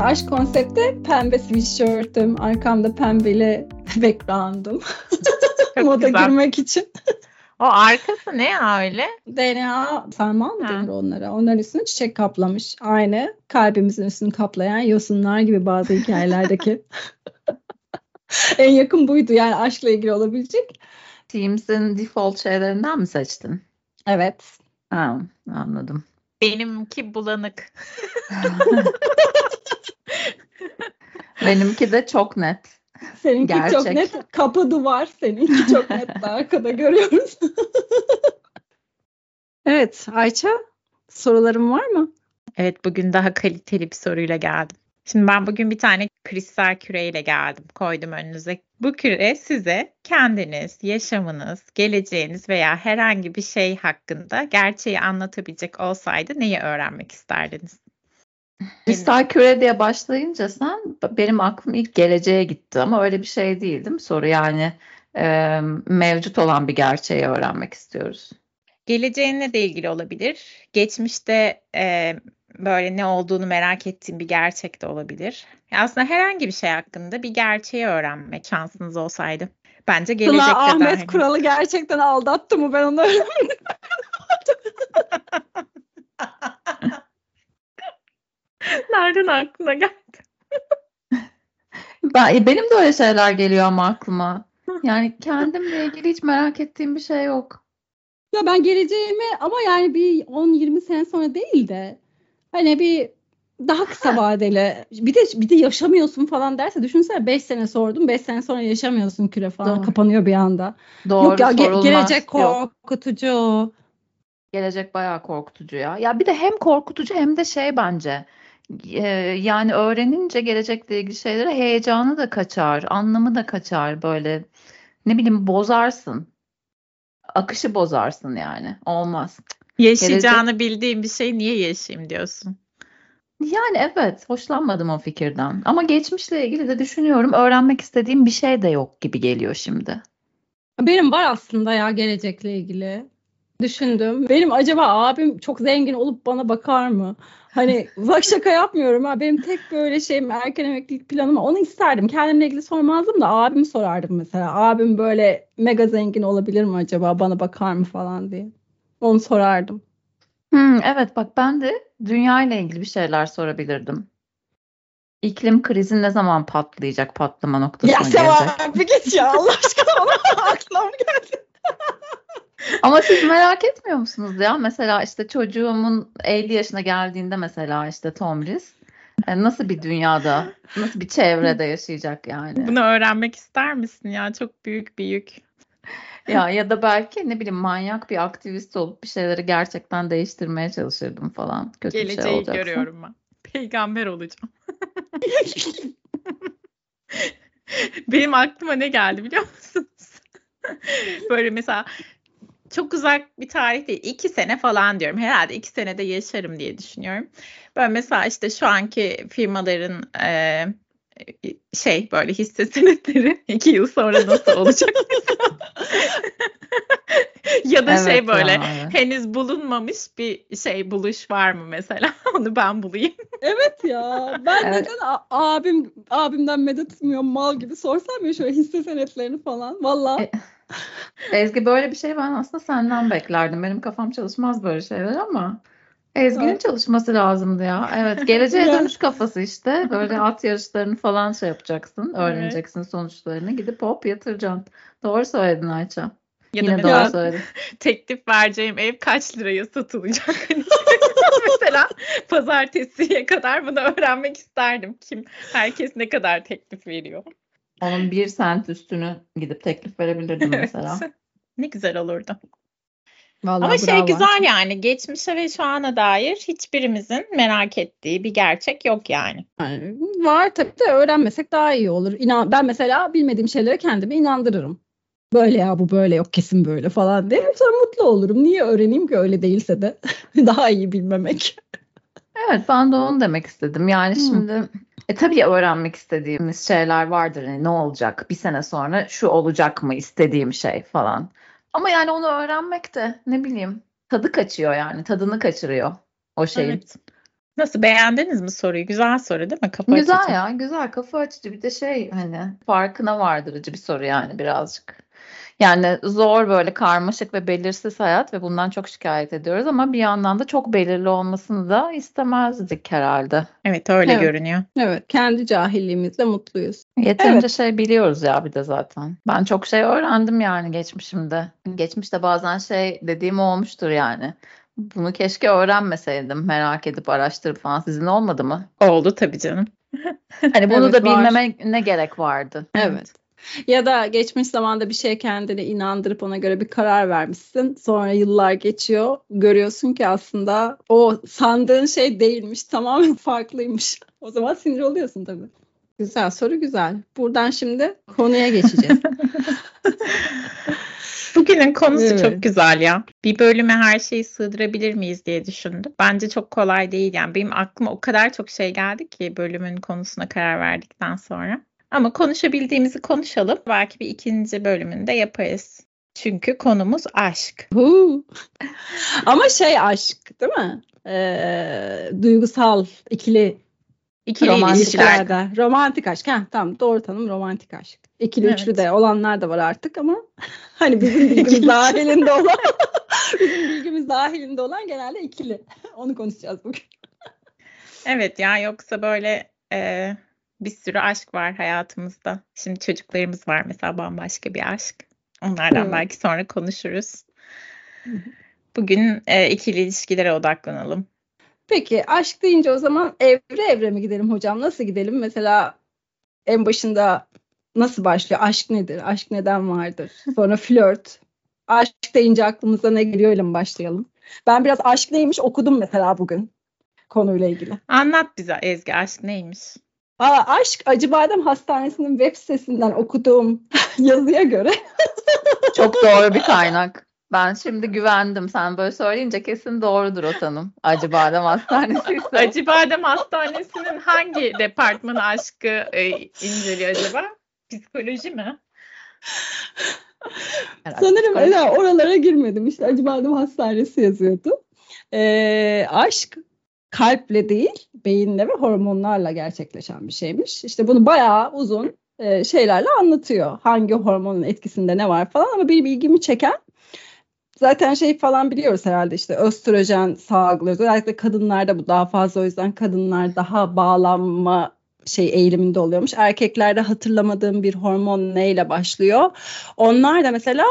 Aşk konsepti pembe sweatshirt'üm, arkamda pembeli background'um. Moda güzel. girmek için. O arkası ne öyle? DNA sarmal mı denir onlara? Onların üstüne çiçek kaplamış. Aynı kalbimizin üstünü kaplayan yosunlar gibi bazı hikayelerdeki. en yakın buydu yani aşkla ilgili olabilecek. Teams'in default şeylerinden mi seçtin? Evet. Ha, anladım. Benimki bulanık. Benimki de çok net. Seninki çok Gerçek. net kapı duvar. Seninki çok net arkada görüyoruz. evet Ayça soruların var mı? Evet bugün daha kaliteli bir soruyla geldim. Şimdi ben bugün bir tane kristal küreyle geldim. Koydum önünüze. Bu küre size kendiniz, yaşamınız, geleceğiniz veya herhangi bir şey hakkında gerçeği anlatabilecek olsaydı neyi öğrenmek isterdiniz? Kristal küre diye başlayınca sen benim aklım ilk geleceğe gitti ama öyle bir şey değil değil mi soru? Yani e, mevcut olan bir gerçeği öğrenmek istiyoruz. Geleceğinle de ilgili olabilir. Geçmişte e, böyle ne olduğunu merak ettiğim bir gerçek de olabilir. Aslında herhangi bir şey hakkında bir gerçeği öğrenmek şansınız olsaydı. Bence gelecekte Sıla Ahmet dahil. Kural'ı gerçekten aldattı mı ben onu öğrenmedim. Nereden aklına geldi? Ben, benim de öyle şeyler geliyor ama aklıma. Yani kendimle ilgili hiç merak ettiğim bir şey yok. Ya ben geleceğimi ama yani bir 10-20 sene sonra değil de hani bir daha kısa vadeli bir de bir de yaşamıyorsun falan derse düşünsene 5 sene sordum 5 sene sonra yaşamıyorsun küre falan Doğru. kapanıyor bir anda. Doğru Yok ya ge- gelecek Yok. korkutucu. Gelecek bayağı korkutucu ya. Ya bir de hem korkutucu hem de şey bence. E, yani öğrenince gelecekle ilgili şeylere heyecanı da kaçar, anlamı da kaçar böyle. Ne bileyim bozarsın. Akışı bozarsın yani. Olmaz. Yaşayacağını bildiğim bir şey niye yaşayayım diyorsun. Yani evet, hoşlanmadım o fikirden. Ama geçmişle ilgili de düşünüyorum. Öğrenmek istediğim bir şey de yok gibi geliyor şimdi. Benim var aslında ya gelecekle ilgili. Düşündüm. Benim acaba abim çok zengin olup bana bakar mı? Hani bak şaka yapmıyorum ha. Benim tek böyle şeyim erken emeklilik planım. Onu isterdim. Kendimle ilgili sormazdım da abimi sorardım mesela. Abim böyle mega zengin olabilir mi acaba? Bana bakar mı falan diye. Onu sorardım. Hmm, evet bak ben de dünya ile ilgili bir şeyler sorabilirdim. İklim krizi ne zaman patlayacak, patlama noktasına Ya gelecek? Seval bir git ya Allah aşkına bana aklıma geldi. Ama siz merak etmiyor musunuz ya? Mesela işte çocuğumun 50 yaşına geldiğinde mesela işte Tomris e, nasıl bir dünyada, nasıl bir çevrede yaşayacak yani? Bunu öğrenmek ister misin ya? Çok büyük bir yük. Ya ya da belki ne bileyim manyak bir aktivist olup bir şeyleri gerçekten değiştirmeye çalışırdım falan. Kötü bir şey Geleceği olacaksa. görüyorum ben. Peygamber olacağım. Benim aklıma ne geldi biliyor musunuz? Böyle mesela çok uzak bir tarih değil. iki sene falan diyorum. Herhalde iki senede yaşarım diye düşünüyorum. Böyle mesela işte şu anki firmaların e, şey böyle hisse senetleri iki yıl sonra nasıl olacak? ya da şey Evet böyle ya, evet. henüz bulunmamış bir şey buluş var mı mesela? Onu ben bulayım. Evet ya. Ben Evet. neden a- abim abimden medet umuyorum mal gibi sorsam ya şöyle hisse senetlerini falan. Valla. E, Ezgi böyle bir şey ben aslında senden beklerdim. Benim kafam çalışmaz böyle şeyler ama Ezgi'nin Evet. çalışması lazımdı ya. Evet, geleceğe dönüş kafası işte. Böyle at yarışlarını falan şey yapacaksın. Öğreneceksin sonuçlarını. Gidip hop yatıracaksın. Doğru söyledin Ayça. Ya da Yine mesela doğru söyledin. teklif vereceğim ev kaç liraya satılacak? Mesela pazartesiye kadar bunu öğrenmek isterdim. Kim, herkes ne kadar teklif veriyor? Onun bir sent üstünü gidip teklif verebilirdim mesela. ne güzel olurdu. Vallahi Ama şey bravo. güzel yani geçmişe ve şu ana dair hiçbirimizin merak ettiği bir gerçek yok yani. Yani var tabii de öğrenmesek daha iyi olur. İnan, ben mesela bilmediğim şeylere kendimi inandırırım. Böyle ya bu böyle yok kesin böyle falan diye. Sonra mutlu olurum. Niye öğreneyim ki öyle değilse de daha iyi bilmemek. Evet ben de onu demek istedim. Yani Hı. şimdi e, tabii öğrenmek istediğimiz şeyler vardır. Hani ne olacak bir sene sonra şu olacak mı istediğim şey falan. Ama yani onu öğrenmek de ne bileyim tadı kaçıyor yani tadını kaçırıyor o şeyin. Evet. Nasıl beğendiniz mi soruyu? Güzel soru değil mi? Kafa Güzel açıcı. ya, güzel kafa açıcı. Bir de şey hani farkına vardırıcı bir soru yani birazcık. Yani zor böyle karmaşık ve belirsiz hayat ve bundan çok şikayet ediyoruz ama bir yandan da çok belirli olmasını da istemezdik herhalde. Evet öyle Evet. görünüyor. Evet, kendi cahilliğimizle mutluyuz. Yeterince şey biliyoruz ya bir de zaten. Ben çok şey öğrendim yani geçmişimde. Geçmişte bazen şey dediğim olmuştur yani. Bunu keşke öğrenmeseydim merak edip araştırıp falan. Sizin olmadı mı? Oldu tabii canım. Hani bunu Evet, da var. bilmeme ne gerek vardı? Evet. Ya da geçmiş zamanda bir şeye kendini inandırıp ona göre bir karar vermişsin. Sonra yıllar geçiyor. Görüyorsun ki aslında o sandığın şey değilmiş. Tamamen farklıymış. O zaman sinir oluyorsun tabii. Güzel soru güzel. Buradan şimdi konuya geçeceğiz. Bugünün konusu Evet. çok güzel ya. Bir bölüme her şeyi sığdırabilir miyiz diye düşündüm. Bence çok kolay değil yani. Benim aklıma o kadar çok şey geldi ki bölümün konusuna karar verdikten sonra. Ama konuşabildiğimizi konuşalım. Belki bir ikinci bölümünde yaparız. Çünkü konumuz aşk. Ama şey aşk değil mi? Ee, duygusal ikili İkili Romantik ilişkiler. ilişkilerde. Romantik aşk. Heh, tamam doğru tanım romantik aşk. İkili Evet. üçlü de olanlar da var artık ama hani bizim bilgimiz dahilinde olan bizim bilgimiz dahilinde olan genelde ikili. Onu konuşacağız bugün. Evet ya yoksa böyle e, bir sürü aşk var hayatımızda. Şimdi çocuklarımız var mesela bambaşka bir aşk. Onlardan Evet. belki sonra konuşuruz. Bugün e, ikili ilişkilere odaklanalım. Peki aşk deyince o zaman evre evre mi gidelim hocam? Nasıl gidelim? Mesela en başında nasıl başlıyor? Aşk nedir? Aşk neden vardır? Sonra flört. Aşk deyince aklımıza ne geliyor öyle mi başlayalım? Ben biraz aşk neymiş okudum mesela bugün konuyla ilgili. Anlat bize Ezgi aşk neymiş? Aa, aşk Acıbadem Hastanesi'nin web sitesinden okuduğum yazıya göre Çok doğru bir kaynak. Ben şimdi güvendim. Sen böyle söyleyince kesin doğrudur o tanım. Acıbadem Hastanesi ise. Acıbadem Hastanesi'nin hangi departmanı aşkı e, inceliyor acaba? Psikoloji mi? Herhalde sanırım psikoloji. Ela oralara girmedim. İşte Acıbadem Hastanesi yazıyordu. Ee, aşk kalple değil beyinle ve hormonlarla gerçekleşen bir şeymiş. İşte bunu bayağı uzun e, şeylerle anlatıyor. Hangi hormonun etkisinde ne var falan ama benim ilgimi çeken zaten şey falan biliyoruz herhalde işte östrojen salgılıyoruz. Özellikle kadınlarda bu daha fazla o yüzden kadınlar daha bağlanma şey eğiliminde oluyormuş. Erkeklerde hatırlamadığım bir hormon neyle başlıyor? Onlar da mesela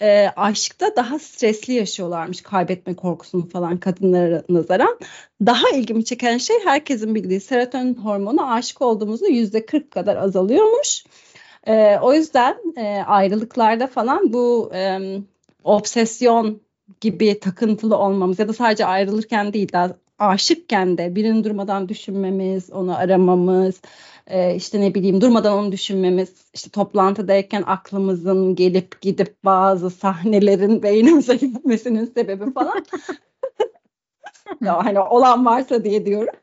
e, aşkta daha stresli yaşıyorlarmış kaybetme korkusunu falan kadınlara nazaran. Daha ilgimi çeken şey herkesin bildiği serotonin hormonu aşık olduğumuzda yüzde 40 kadar azalıyormuş. E, o yüzden e, ayrılıklarda falan bu e, obsesyon gibi takıntılı olmamız ya da sadece ayrılırken değil daha aşıkken de birini durmadan düşünmemiz, onu aramamız, e, işte ne bileyim durmadan onu düşünmemiz, işte toplantıdayken aklımızın gelip gidip bazı sahnelerin beynimize gitmesinin sebebi falan. ya hani olan varsa diye diyorum.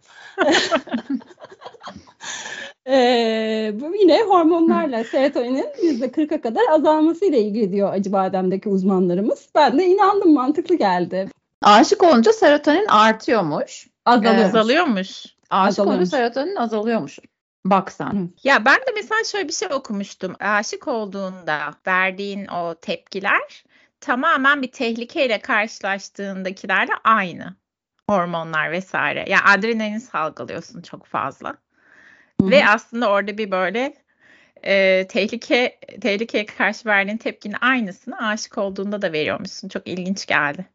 Ee, bu yine hormonlarla serotoninin %40'a kadar azalmasıyla ilgili diyor Acıbadem'deki uzmanlarımız. Ben de inandım mantıklı geldi. Aşık olunca serotonin artıyormuş. Azalıyor. Azalıyormuş. Aşık olunca Azalıyormuş. serotonin azalıyormuş. Bak sen. Hı. Ya ben de mesela şöyle bir şey okumuştum. Aşık olduğunda verdiğin o tepkiler tamamen bir tehlikeyle karşılaştığındakilerle aynı. Hormonlar vesaire. Yani adrenalin salgılıyorsun çok fazla. Hı Ve aslında orada bir böyle e, tehlike tehlikeye karşı verdiğin tepkinin aynısını aşık olduğunda da veriyormuşsun. Çok ilginç geldi.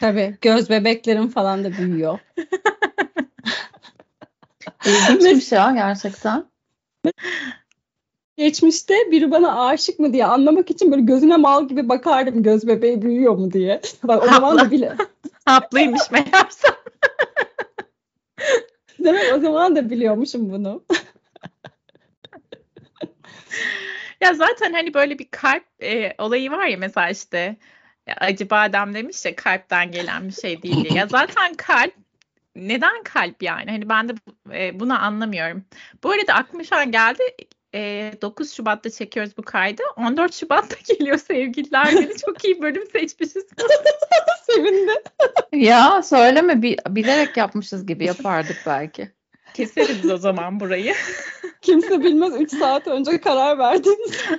Tabii göz bebeklerin falan da büyüyor. İlginçmiş ya gerçekten. Geçmişte biri bana aşık mı diye anlamak için böyle gözüne mal gibi bakardım göz bebeği büyüyor mu diye. Bak o zaman da bile Haplıymış meğerse. demek o zaman da biliyormuşum bunu. Ya zaten hani böyle bir kalp e, olayı var ya mesela işte ya acı badem demiş ya kalpten gelen bir şey değil diye. Ya zaten kalp neden kalp yani? Hani ben de e, bunu anlamıyorum. Bu arada aklıma şu an geldi. E, 9 Şubat'ta çekiyoruz bu kaydı. 14 Şubat'ta geliyor sevgililer günü. Çok iyi bölüm seçmişiz. Sevindim. Ya söyleme bi- bilerek yapmışız gibi yapardık belki. Keseriz o zaman burayı. Kimse bilmez 3 saat önce karar verdiğimiz.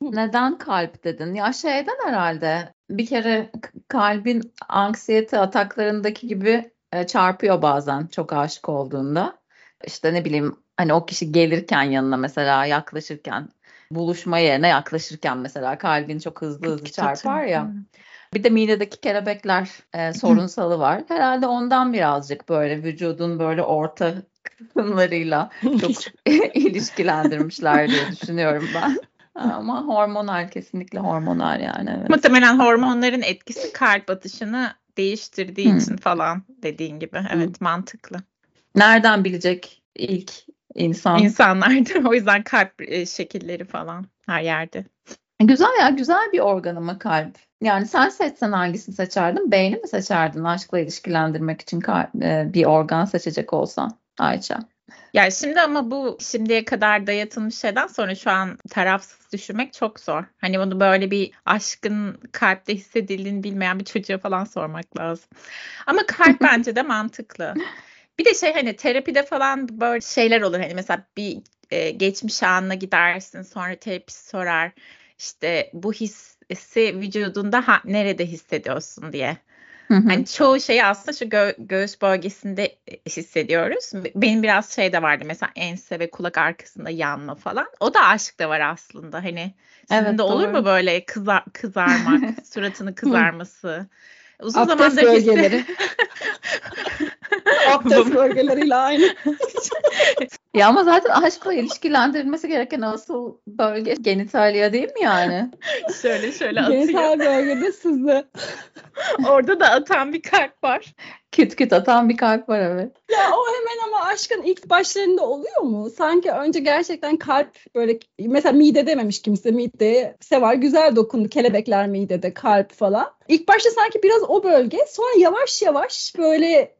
Neden kalp dedin? Ya şeyden herhalde bir kere kalbin anksiyete ataklarındaki gibi e, çarpıyor bazen çok aşık olduğunda. İşte ne bileyim hani o kişi gelirken yanına mesela yaklaşırken buluşma yerine yaklaşırken mesela kalbin çok hızlı hızlı çarpar ya. Bir de midedeki kelebekler e, sorunsalı var. Herhalde ondan birazcık böyle vücudun böyle orta kısımlarıyla çok ilişkilendirmişler diye düşünüyorum ben. Ama hormonal kesinlikle hormonal yani. Evet. Muhtemelen hormonların etkisi kalp atışını değiştirdiği Hmm. için falan dediğin gibi. Evet mantıklı. Nereden bilecek ilk insan? İnsanlarda o yüzden kalp e, şekilleri falan her yerde. Güzel ya güzel bir organ ama kalp. Yani sen seçsen hangisini seçerdin? Beyni mi seçerdin aşkla ilişkilendirmek için e, bir organ seçecek olsan Ayça? Ya şimdi ama bu şimdiye kadar dayatılmış şeyden sonra şu an tarafsız düşünmek çok zor. Hani bunu böyle bir aşkın kalpte hissedildiğini bilmeyen bir çocuğa falan sormak lazım. Ama kalp bence de mantıklı. Bir de şey hani terapide falan böyle şeyler olur. Hani mesela bir e, geçmiş anına gidersin sonra terapist sorar işte bu hissi vücudunda ha- nerede hissediyorsun diye. Hı hı. Hani çoğu şeyi aslında şu gö- göğüs bölgesinde e, hissediyoruz. Benim biraz şey de vardı mesela ense ve kulak arkasında yanma falan. O da aşkta var aslında. Hani sizin Evet, de olur doğru. mu böyle kızar kızarmak, suratının kızarması? Uzun Abdest zamandır hisse- bölgeleri. Abdest bölgeleriyle aynı. Ya ama zaten aşkla ilişkilendirilmesi gereken asıl bölge genitalia değil mi yani? şöyle şöyle atıyor. Genital bölgede sızı. Orada da atan bir kalp var. Küt küt atan bir kalp var evet. Ya o hemen ama aşkın ilk başlarında oluyor mu? Sanki önce gerçekten kalp böyle mesela mide dememiş kimse mideye sever güzel dokundu kelebekler midede kalp falan. İlk başta sanki biraz o bölge sonra yavaş yavaş böyle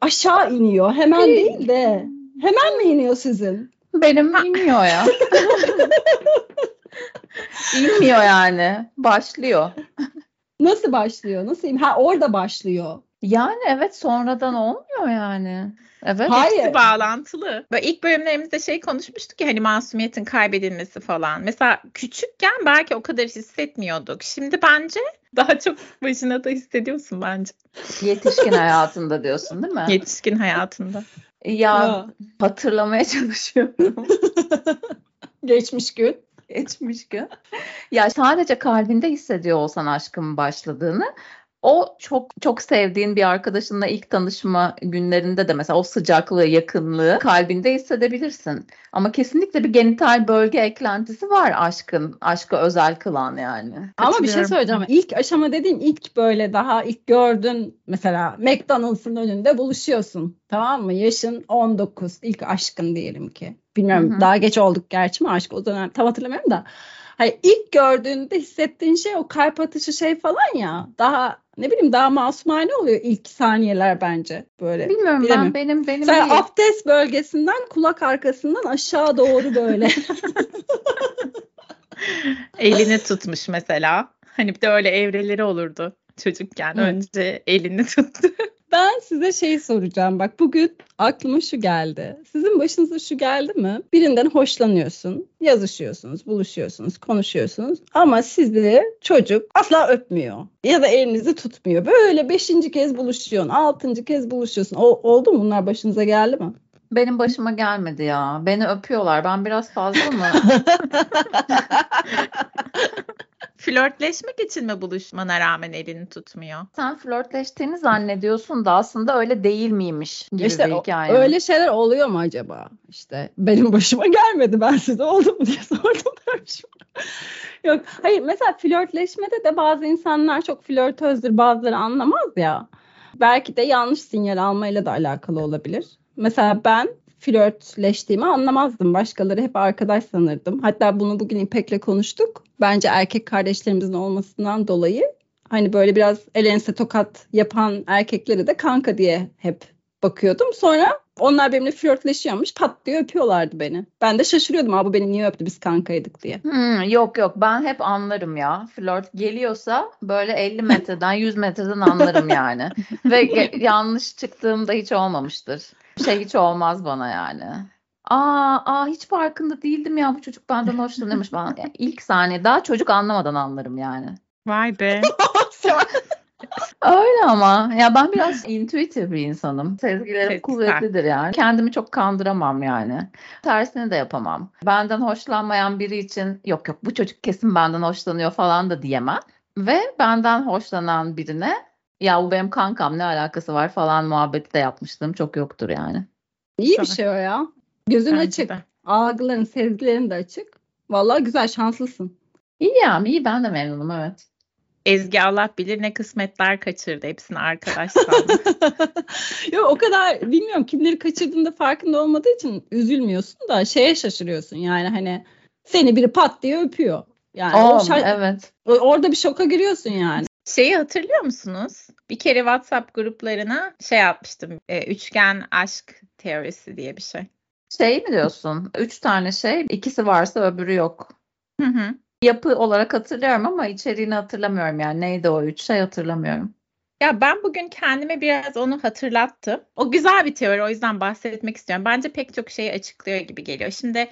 aşağı iniyor. Hemen değil de hemen mi iniyor sizin? Benim inmiyor ya. İnmiyor yani. Başlıyor. Nasıl başlıyor? Nasıl in- Ha orada başlıyor. Yani evet sonradan olmuyor yani. Evet. Hayır. Hepsi bağlantılı. Böyle ilk bölümlerimizde şey konuşmuştuk ya hani masumiyetin kaybedilmesi falan. Mesela küçükken belki o kadar hissetmiyorduk. Şimdi bence daha çok başına da hissediyorsun bence. Yetişkin hayatında diyorsun değil mi? Yetişkin hayatında. Ya Ya. hatırlamaya çalışıyorum. Geçmiş gün. Geçmiş gün. Ya sadece kalbinde hissediyor olsan aşkın başladığını o çok çok sevdiğin bir arkadaşınla ilk tanışma günlerinde de mesela o sıcaklığı, yakınlığı kalbinde hissedebilirsin. Ama kesinlikle bir genital bölge eklentisi var aşkın, aşkı özel kılan yani. Ama bir şey söyleyeceğim. İlk aşama dediğim ilk böyle daha ilk gördün mesela McDonald's'ın önünde buluşuyorsun. Tamam mı? Yaşın 19. ilk aşkın diyelim ki. Bilmiyorum Hı hı. daha geç olduk gerçi mi aşk o dönem tam hatırlamıyorum da. Hayır, ilk gördüğünde hissettiğin şey o kalp atışı şey falan ya. Daha ne bileyim daha masumane oluyor ilk saniyeler bence böyle. Bilmiyorum Bilemiyorum. ben benim benim Sen değil. abdest bölgesinden kulak arkasından aşağı doğru böyle. Elini tutmuş mesela. Hani bir de öyle evreleri olurdu çocukken. Evet. Önce elini tuttu. Ben size şey soracağım. Bak bugün aklıma şu geldi. Sizin başınıza şu geldi mi? Birinden hoşlanıyorsun, yazışıyorsunuz, buluşuyorsunuz, konuşuyorsunuz. Ama sizi çocuk asla öpmüyor. Ya da elinizi tutmuyor. Böyle beşinci kez buluşuyorsun, altıncı kez buluşuyorsun. O, oldu mu bunlar başınıza geldi mi? Benim başıma gelmedi ya. Beni öpüyorlar. Ben biraz fazla mı? Flörtleşmek için mi buluşmana rağmen elini tutmuyor? Sen flörtleştiğini zannediyorsun da aslında öyle değil miymiş gibi işte bir o- hikaye. öyle şeyler oluyor mu acaba? İşte benim başıma gelmedi. Ben size oldu mu diye sordum. dermişim. Yok. Hayır mesela flörtleşmede de bazı insanlar çok flörtözdür bazıları anlamaz ya. Belki de yanlış sinyal almayla da alakalı olabilir. Mesela ben flörtleştiğimi anlamazdım. Başkaları hep arkadaş sanırdım. Hatta bunu bugün İpek'le konuştuk. Bence erkek kardeşlerimizin olmasından dolayı hani böyle biraz el ense tokat yapan erkekleri de kanka diye hep bakıyordum. Sonra Onlar benimle flörtleşiyormuş. Pat diye öpüyorlardı beni. Ben de şaşırıyordum. Abi beni niye öptü biz kankaydık diye. Hmm, yok yok ben hep anlarım ya. Flört geliyorsa böyle 50 metreden 100 metreden anlarım yani. Ve yanlış çıktığımda hiç olmamıştır. Şey hiç olmaz bana yani. Aa, aa hiç farkında değildim ya bu çocuk benden hoşlanıyormuş falan. Yani ilk saniye daha çocuk anlamadan anlarım yani. Vay be. Öyle ama ya ben biraz intuitive bir insanım. Sezgilerim Sezgisel. kuvvetlidir yani. Kendimi çok kandıramam yani. Tersini de yapamam. Benden hoşlanmayan biri için yok yok bu çocuk kesin benden hoşlanıyor falan da diyemem. Ve benden hoşlanan birine ya bu benim kankam ne alakası var falan muhabbeti de yapmıştım. Çok yoktur yani. İyi bir şey o ya. Gözün Bence açık. de. Algıların, sezgilerin de açık. Vallahi güzel, şanslısın. İyi ya iyi ben de memnunum evet. Ezgi Allah bilir ne kısmetler kaçırdı. Hepsini arkadaş sandı. Yok o kadar bilmiyorum kimleri kaçırdığında farkında olmadığı için üzülmüyorsun da şeye şaşırıyorsun yani hani seni biri pat diye öpüyor. Yani o Oo, şa- evet. o- orada bir şoka giriyorsun yani. Şeyi hatırlıyor musunuz? Bir kere WhatsApp gruplarına şey atmıştım. e, üçgen aşk teorisi diye bir şey. Şey mi diyorsun? Üç tane şey ikisi varsa öbürü yok. Hı hı. Yapı olarak hatırlıyorum ama içeriğini hatırlamıyorum yani. Neydi o üç şey hatırlamıyorum. Ya ben bugün kendime biraz onu hatırlattım. O güzel bir teori o yüzden bahsetmek istiyorum. Bence pek çok şeyi açıklıyor gibi geliyor. Şimdi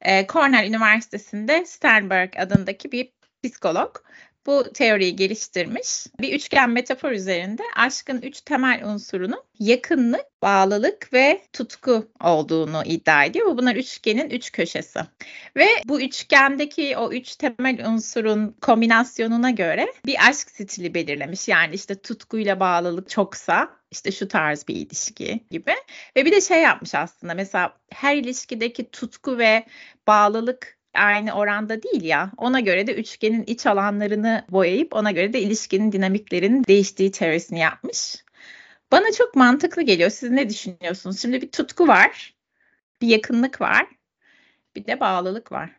e, Cornell Üniversitesi'nde Sternberg adındaki bir psikolog bu teoriyi geliştirmiş. Bir üçgen metafor üzerinde aşkın üç temel unsurunun yakınlık, bağlılık ve tutku olduğunu iddia ediyor. Bu bunlar üçgenin üç köşesi. Ve bu üçgendeki o üç temel unsurun kombinasyonuna göre bir aşk stili belirlemiş. Yani işte tutkuyla bağlılık çoksa işte şu tarz bir ilişki gibi. Ve bir de şey yapmış aslında mesela her ilişkideki tutku ve bağlılık aynı oranda değil ya. Ona göre de üçgenin iç alanlarını boyayıp ona göre de ilişkinin dinamiklerinin değiştiği teorisini yapmış. Bana çok mantıklı geliyor. Siz ne düşünüyorsunuz? Şimdi bir tutku var, bir yakınlık var, bir de bağlılık var.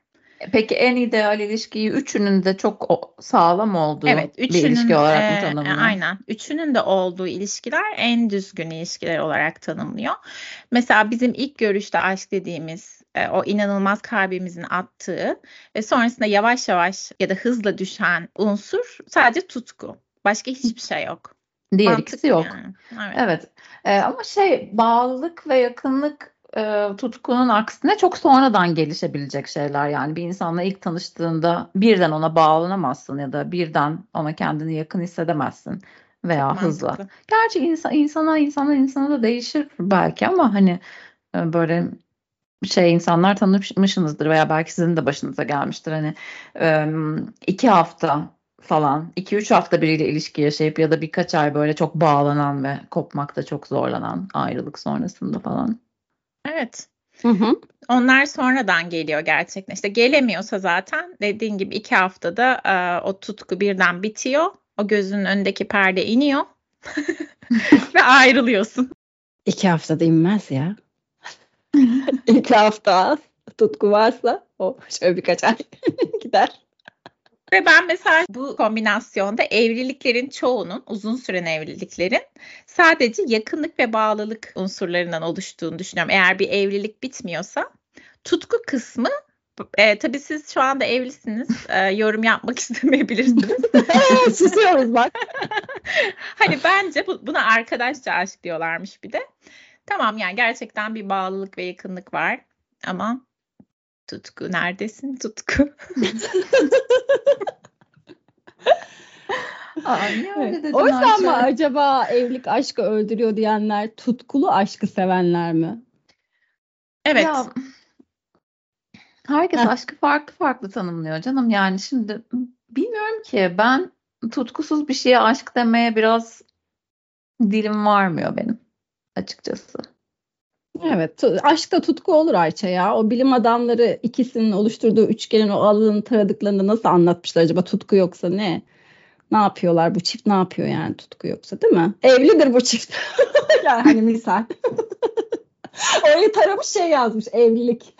Peki en ideal ilişkiyi üçünün de çok sağlam olduğu Evet, bir üçünün ilişki olarak mı e, tanımlıyor? aynen. Üçünün de olduğu ilişkiler en düzgün ilişkiler olarak tanımlıyor. Mesela bizim ilk görüşte aşk dediğimiz e, o inanılmaz kalbimizin attığı ve sonrasında yavaş yavaş ya da hızla düşen unsur sadece tutku. Başka hiçbir şey yok. Diğer Mantıklı ikisi yok. yani. Evet. Evet. Ee, ama şey bağlılık ve yakınlık e, tutkunun aksine çok sonradan gelişebilecek şeyler. Yani bir insanla ilk tanıştığında birden ona bağlanamazsın ya da birden ona kendini yakın hissedemezsin veya hızla. Mantıklı. Gerçi insan, insana insana insana da değişir belki ama hani e, böyle şey insanlar tanımışsınızdır veya belki sizin de başınıza gelmiştir. Hani iki hafta falan iki üç hafta biriyle ilişki yaşayıp ya da birkaç ay böyle çok bağlanan ve kopmakta çok zorlanan ayrılık sonrasında falan. Evet. Hı hı. Onlar sonradan geliyor gerçekten. İşte gelemiyorsa zaten dediğin gibi iki haftada e, o tutku birden bitiyor. O gözünün önündeki perde iniyor. Ve ayrılıyorsun. İki haftada inmez ya. İki hafta tutku varsa o şöyle birkaç ay gider. Ve ben mesela bu kombinasyonda evliliklerin çoğunun, uzun süren evliliklerin sadece yakınlık ve bağlılık unsurlarından oluştuğunu düşünüyorum. Eğer bir evlilik bitmiyorsa tutku kısmı e, tabii siz şu anda evlisiniz. e, yorum yapmak istemeyebilirsiniz. Susuyoruz bak. hani bence bu, buna arkadaşça aşk diyorlarmış bir de. Tamam yani gerçekten bir bağlılık ve yakınlık var ama tutku neredesin tutku? Aa, dedin O yüzden mi acaba evlilik aşkı öldürüyor diyenler tutkulu aşkı sevenler mi? Evet. Ya, herkes Heh. aşkı farklı farklı tanımlıyor canım. Yani şimdi bilmiyorum ki ben tutkusuz bir şeye aşk demeye biraz dilim varmıyor benim açıkçası. Evet, aşkta tutku olur Ayça ya. O bilim adamları ikisinin oluşturduğu üçgenin o alanını taradıklarında nasıl anlatmışlar acaba tutku yoksa ne? Ne yapıyorlar? Bu çift ne yapıyor yani tutku yoksa değil mi? Evlidir bu çift. yani hani misal. Orayı taramış şey yazmış evlilik.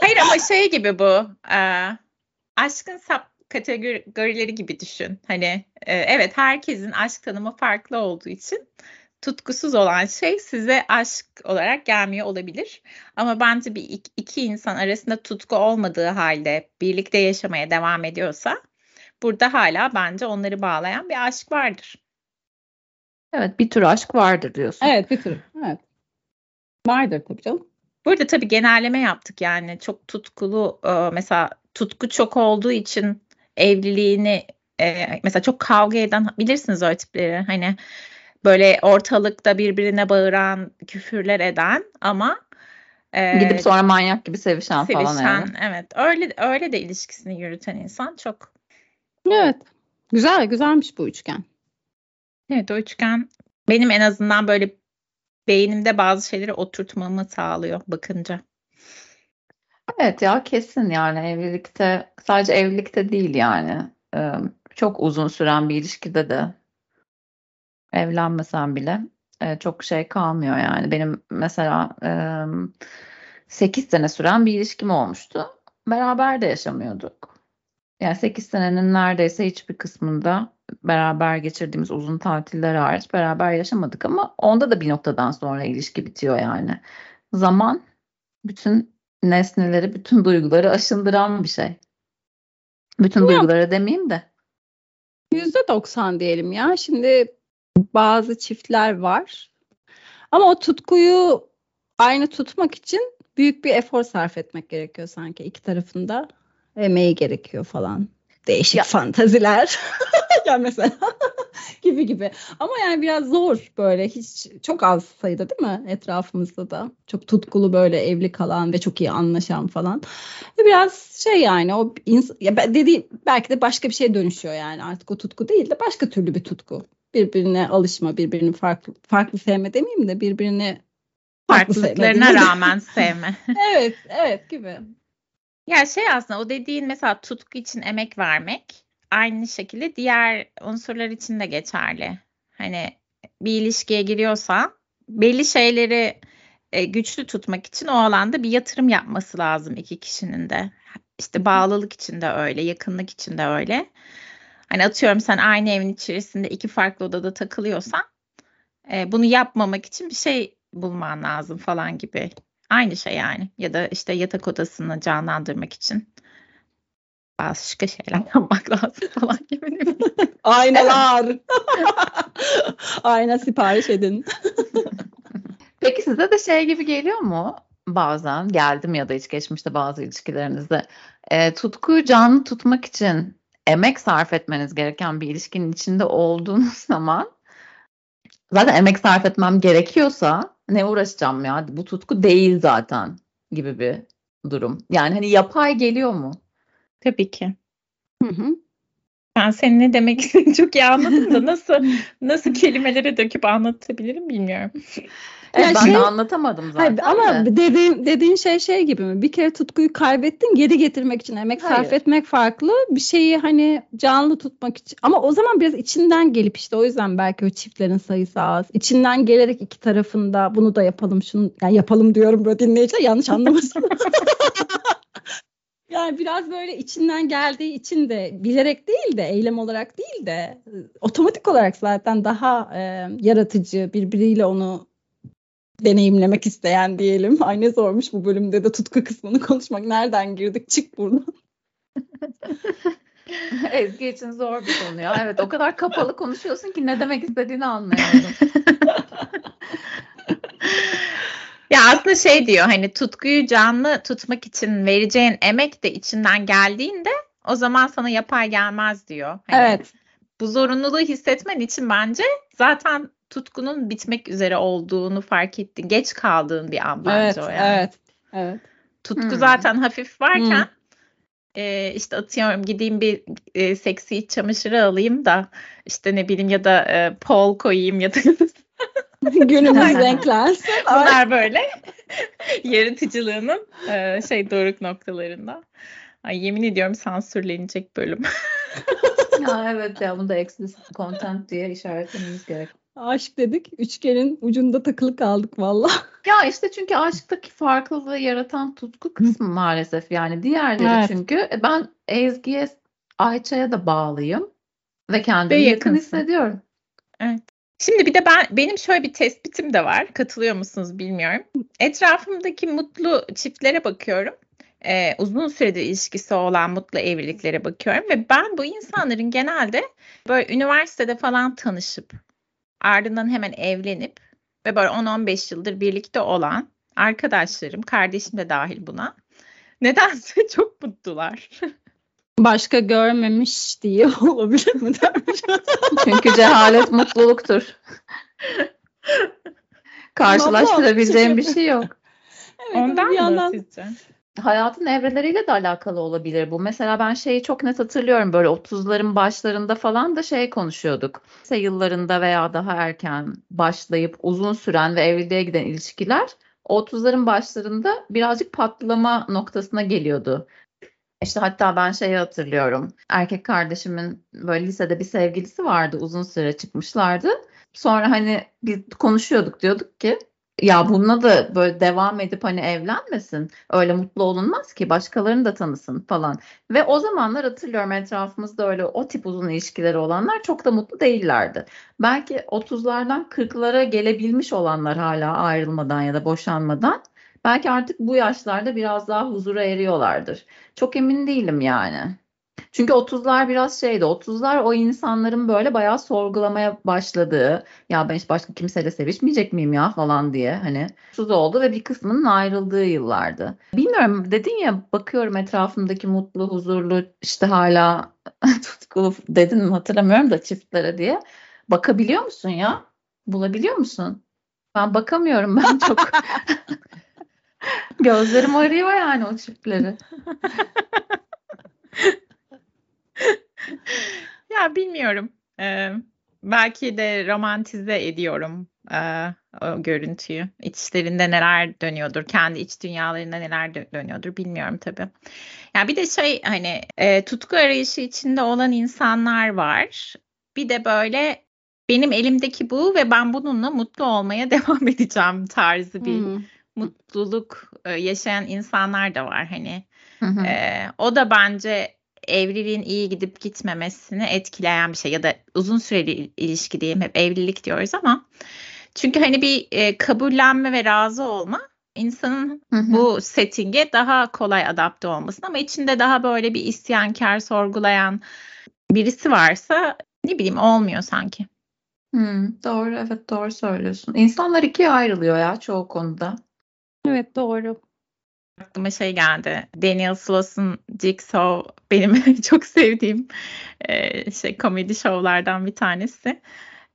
Hayır ama şey gibi bu. e, aşkın sap kategorileri gibi düşün. Hani e, evet herkesin aşk tanımı farklı olduğu için tutkusuz olan şey size aşk olarak gelmiyor olabilir. Ama bence bir iki, insan arasında tutku olmadığı halde birlikte yaşamaya devam ediyorsa burada hala bence onları bağlayan bir aşk vardır. Evet bir tür aşk vardır diyorsun. Evet bir tür. Evet. Vardır tabii canım. Burada tabii genelleme yaptık yani çok tutkulu e, mesela tutku çok olduğu için evliliğini e, mesela çok kavga eden bilirsiniz o tipleri hani böyle ortalıkta birbirine bağıran küfürler eden ama e, gidip sonra manyak gibi sevişen, sevişen falan evet. evet öyle öyle de ilişkisini yürüten insan çok evet güzel güzelmiş bu üçgen evet o üçgen benim en azından böyle beynimde bazı şeyleri oturtmamı sağlıyor bakınca. Evet ya kesin yani evlilikte sadece evlilikte değil yani çok uzun süren bir ilişkide de evlenmesen bile çok şey kalmıyor yani. Benim mesela 8 sene süren bir ilişkim olmuştu. Beraber de yaşamıyorduk. Yani 8 senenin neredeyse hiçbir kısmında beraber geçirdiğimiz uzun tatiller hariç beraber yaşamadık ama onda da bir noktadan sonra ilişki bitiyor yani. Zaman bütün nesneleri, bütün duyguları aşındıran bir şey. Bütün ya, duyguları demeyeyim de. Yüzde doksan diyelim ya. Şimdi bazı çiftler var. Ama o tutkuyu aynı tutmak için büyük bir efor sarf etmek gerekiyor sanki iki tarafında. Emeği gerekiyor falan. Değişik ya. fantaziler. ya mesela gibi gibi. Ama yani biraz zor böyle hiç çok az sayıda değil mi etrafımızda da çok tutkulu böyle evli kalan ve çok iyi anlaşan falan. Biraz şey yani o ins- ya dediğim belki de başka bir şeye dönüşüyor yani artık o tutku değil de başka türlü bir tutku. Birbirine alışma, birbirini farklı farklı sevme demeyeyim de birbirini farklılıklarına rağmen sevme. evet, evet gibi. Ya şey aslında o dediğin mesela tutku için emek vermek aynı şekilde diğer unsurlar için de geçerli. Hani bir ilişkiye giriyorsa belli şeyleri e, güçlü tutmak için o alanda bir yatırım yapması lazım iki kişinin de. İşte bağlılık için de öyle, yakınlık için de öyle. Hani atıyorum sen aynı evin içerisinde iki farklı odada takılıyorsan e, bunu yapmamak için bir şey bulman lazım falan gibi. Aynı şey yani. Ya da işte yatak odasını canlandırmak için başka şeyler yapmak lazım falan gibi. Aynalar. Ayna sipariş edin. Peki size de şey gibi geliyor mu? Bazen geldim ya da hiç geçmişte bazı ilişkilerinizde e, tutkuyu canlı tutmak için emek sarf etmeniz gereken bir ilişkinin içinde olduğunuz zaman zaten emek sarf etmem gerekiyorsa ne uğraşacağım ya bu tutku değil zaten gibi bir durum. Yani hani yapay geliyor mu? Tabii ki. Hı hı. Ben senin ne demek istediğini çok iyi anladım da nasıl nasıl kelimelere döküp anlatabilirim bilmiyorum. Evet, ben şey, de anlatamadım zaten. Hayır, ama de. dediğin, dediğin şey şey gibi mi? Bir kere tutkuyu kaybettin geri getirmek için emek hayır. sarf etmek farklı. Bir şeyi hani canlı tutmak için. Ama o zaman biraz içinden gelip işte o yüzden belki o çiftlerin sayısı az. İçinden gelerek iki tarafında bunu da yapalım şunu yani yapalım diyorum böyle dinleyiciler yanlış anlamasın. Yani biraz böyle içinden geldiği için de bilerek değil de eylem olarak değil de otomatik olarak zaten daha e, yaratıcı birbiriyle onu deneyimlemek isteyen diyelim. Ay ne zormuş bu bölümde de tutku kısmını konuşmak. Nereden girdik? Çık buradan. Ezgi için zor bir konu ya. Evet o kadar kapalı konuşuyorsun ki ne demek istediğini anlayamadım. Ya aslında şey diyor hani tutkuyu canlı tutmak için vereceğin emek de içinden geldiğinde o zaman sana yapay gelmez diyor. Hani evet. Bu zorunluluğu hissetmen için bence zaten tutkunun bitmek üzere olduğunu fark ettin. Geç kaldığın bir an bence evet, o yani. Evet. Evet. Tutku hmm. zaten hafif varken hmm. e, işte atıyorum gideyim bir e, seksi iç çamaşırı alayım da işte ne bileyim ya da e, pol koyayım ya da Günümüz renklensin. Bunlar böyle yaratıcılığının e, şey doruk noktalarında. Ay yemin ediyorum sansürlenecek bölüm. ya evet ya bunu da explicit content diye işaretlememiz gerek. Aşk dedik. Üçgenin ucunda takılı kaldık valla. Ya işte çünkü aşktaki farklılığı yaratan tutku kısmı maalesef. Yani diğerleri evet. çünkü e, ben Ezgi'ye Ayça'ya da bağlıyım. Ve kendimi ve yakın hissediyorum. Evet. Şimdi bir de ben benim şöyle bir tespitim de var. Katılıyor musunuz bilmiyorum. Etrafımdaki mutlu çiftlere bakıyorum. Ee, uzun süredir ilişkisi olan mutlu evliliklere bakıyorum ve ben bu insanların genelde böyle üniversitede falan tanışıp ardından hemen evlenip ve böyle 10-15 yıldır birlikte olan arkadaşlarım, kardeşim de dahil buna. Nedense çok mutlular. Başka görmemiş diye olabilir mi dermiş. Çünkü cehalet mutluluktur. Karşılaştırabileceğim bir şey yok. Evet, Ondan bir mı yandan sizce? Hayatın evreleriyle de alakalı olabilir bu. Mesela ben şeyi çok net hatırlıyorum böyle 30'ların başlarında falan da şey konuşuyorduk. Lise yıllarında veya daha erken başlayıp uzun süren ve evliliğe giden ilişkiler 30'ların başlarında birazcık patlama noktasına geliyordu. İşte hatta ben şeyi hatırlıyorum. Erkek kardeşimin böyle lisede bir sevgilisi vardı. Uzun süre çıkmışlardı. Sonra hani biz konuşuyorduk diyorduk ki ya bununla da böyle devam edip hani evlenmesin. Öyle mutlu olunmaz ki başkalarını da tanısın falan. Ve o zamanlar hatırlıyorum etrafımızda öyle o tip uzun ilişkileri olanlar çok da mutlu değillerdi. Belki 30'lardan 40'lara gelebilmiş olanlar hala ayrılmadan ya da boşanmadan belki artık bu yaşlarda biraz daha huzura eriyorlardır. Çok emin değilim yani. Çünkü 30'lar biraz şeydi. 30'lar o insanların böyle bayağı sorgulamaya başladığı ya ben hiç başka kimseyle sevişmeyecek miyim ya falan diye hani tuz oldu ve bir kısmının ayrıldığı yıllardı. Bilmiyorum dedin ya bakıyorum etrafımdaki mutlu, huzurlu işte hala tutkulu dedin mi hatırlamıyorum da çiftlere diye. Bakabiliyor musun ya? Bulabiliyor musun? Ben bakamıyorum ben çok. Gözlerim arıyor yani o çiftleri. Ya bilmiyorum. Ee, belki de romantize ediyorum e, o görüntüyü. İçlerinde neler dönüyordur, kendi iç dünyalarında neler dö- dönüyordur bilmiyorum tabii. Ya bir de şey hani e, tutku arayışı içinde olan insanlar var. Bir de böyle benim elimdeki bu ve ben bununla mutlu olmaya devam edeceğim tarzı bir Hmm. mutluluk e, yaşayan insanlar da var hani. Hı hı. Ee, o da bence evliliğin iyi gidip gitmemesini etkileyen bir şey ya da uzun süreli il- ilişki diyeyim hep evlilik diyoruz ama çünkü hani bir e, kabullenme ve razı olma insanın Hı hı. bu settinge daha kolay adapte olmasın ama içinde daha böyle bir isyankar sorgulayan birisi varsa ne bileyim olmuyor sanki. Hmm, doğru evet doğru söylüyorsun. İnsanlar ikiye ayrılıyor ya çoğu konuda. Evet doğru. Aklıma şey geldi. Daniel Sloss'un Jigsaw benim çok sevdiğim e, şey komedi şovlardan bir tanesi.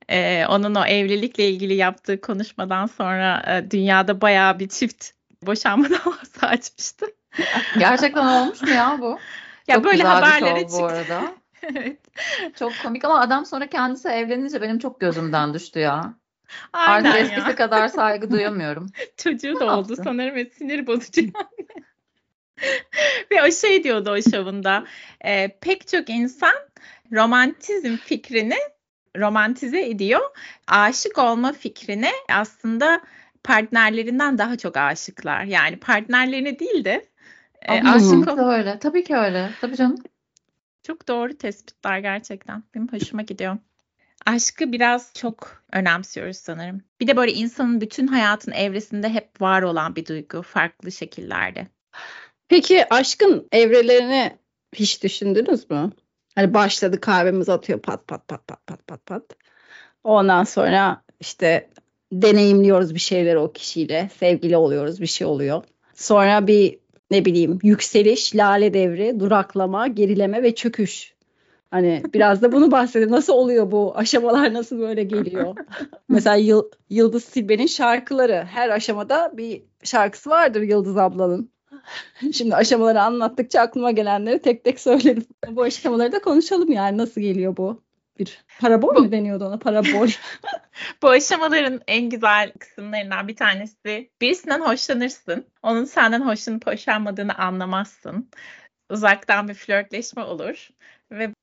E, onun o evlilikle ilgili yaptığı konuşmadan sonra e, dünyada bayağı bir çift boşanma davası açmıştı. Gerçekten olmuş mu ya bu? Ya Çok böyle haberlere şov bu çıktı. arada. Evet. Çok komik ama adam sonra kendisi evlenince benim çok gözümden düştü ya. Aynen Artık eskisi ya. kadar saygı duyamıyorum. Çocuğu Ne da oldu yaptı? sanırım ve sinir bozucu yani. Ve o şey diyordu o şovunda. e, pek çok insan romantizm fikrini romantize ediyor. Aşık olma fikrine aslında partnerlerinden daha çok aşıklar. Yani partnerlerine değil de e, Ama aşık ol- öyle. Tabii ki öyle. Tabii canım. Çok doğru tespitler gerçekten. Benim hoşuma gidiyor. Aşkı biraz çok önemsiyoruz sanırım. Bir de böyle insanın bütün hayatın evresinde hep var olan bir duygu farklı şekillerde. Peki aşkın evrelerini hiç düşündünüz mü? Hani başladı kalbimiz atıyor pat pat pat pat pat pat pat. Ondan sonra işte deneyimliyoruz bir şeyleri o kişiyle. Sevgili oluyoruz bir şey oluyor. Sonra bir ne bileyim yükseliş, lale devri, duraklama, gerileme ve çöküş. Hani biraz da bunu bahsedin. Nasıl oluyor bu aşamalar nasıl böyle geliyor? Mesela Yıl- Yıldız Tilbe'nin şarkıları her aşamada bir şarkısı vardır Yıldız ablanın. Şimdi aşamaları anlattıkça aklıma gelenleri tek tek söyledim. Bu aşamaları da konuşalım yani nasıl geliyor bu? Bir parabol mu deniyordu ona? Parabol. Bu aşamaların en güzel kısımlarından bir tanesi birisinden hoşlanırsın. Onun senden hoşlanıp hoşlanmadığını anlamazsın. Uzaktan bir flörtleşme olur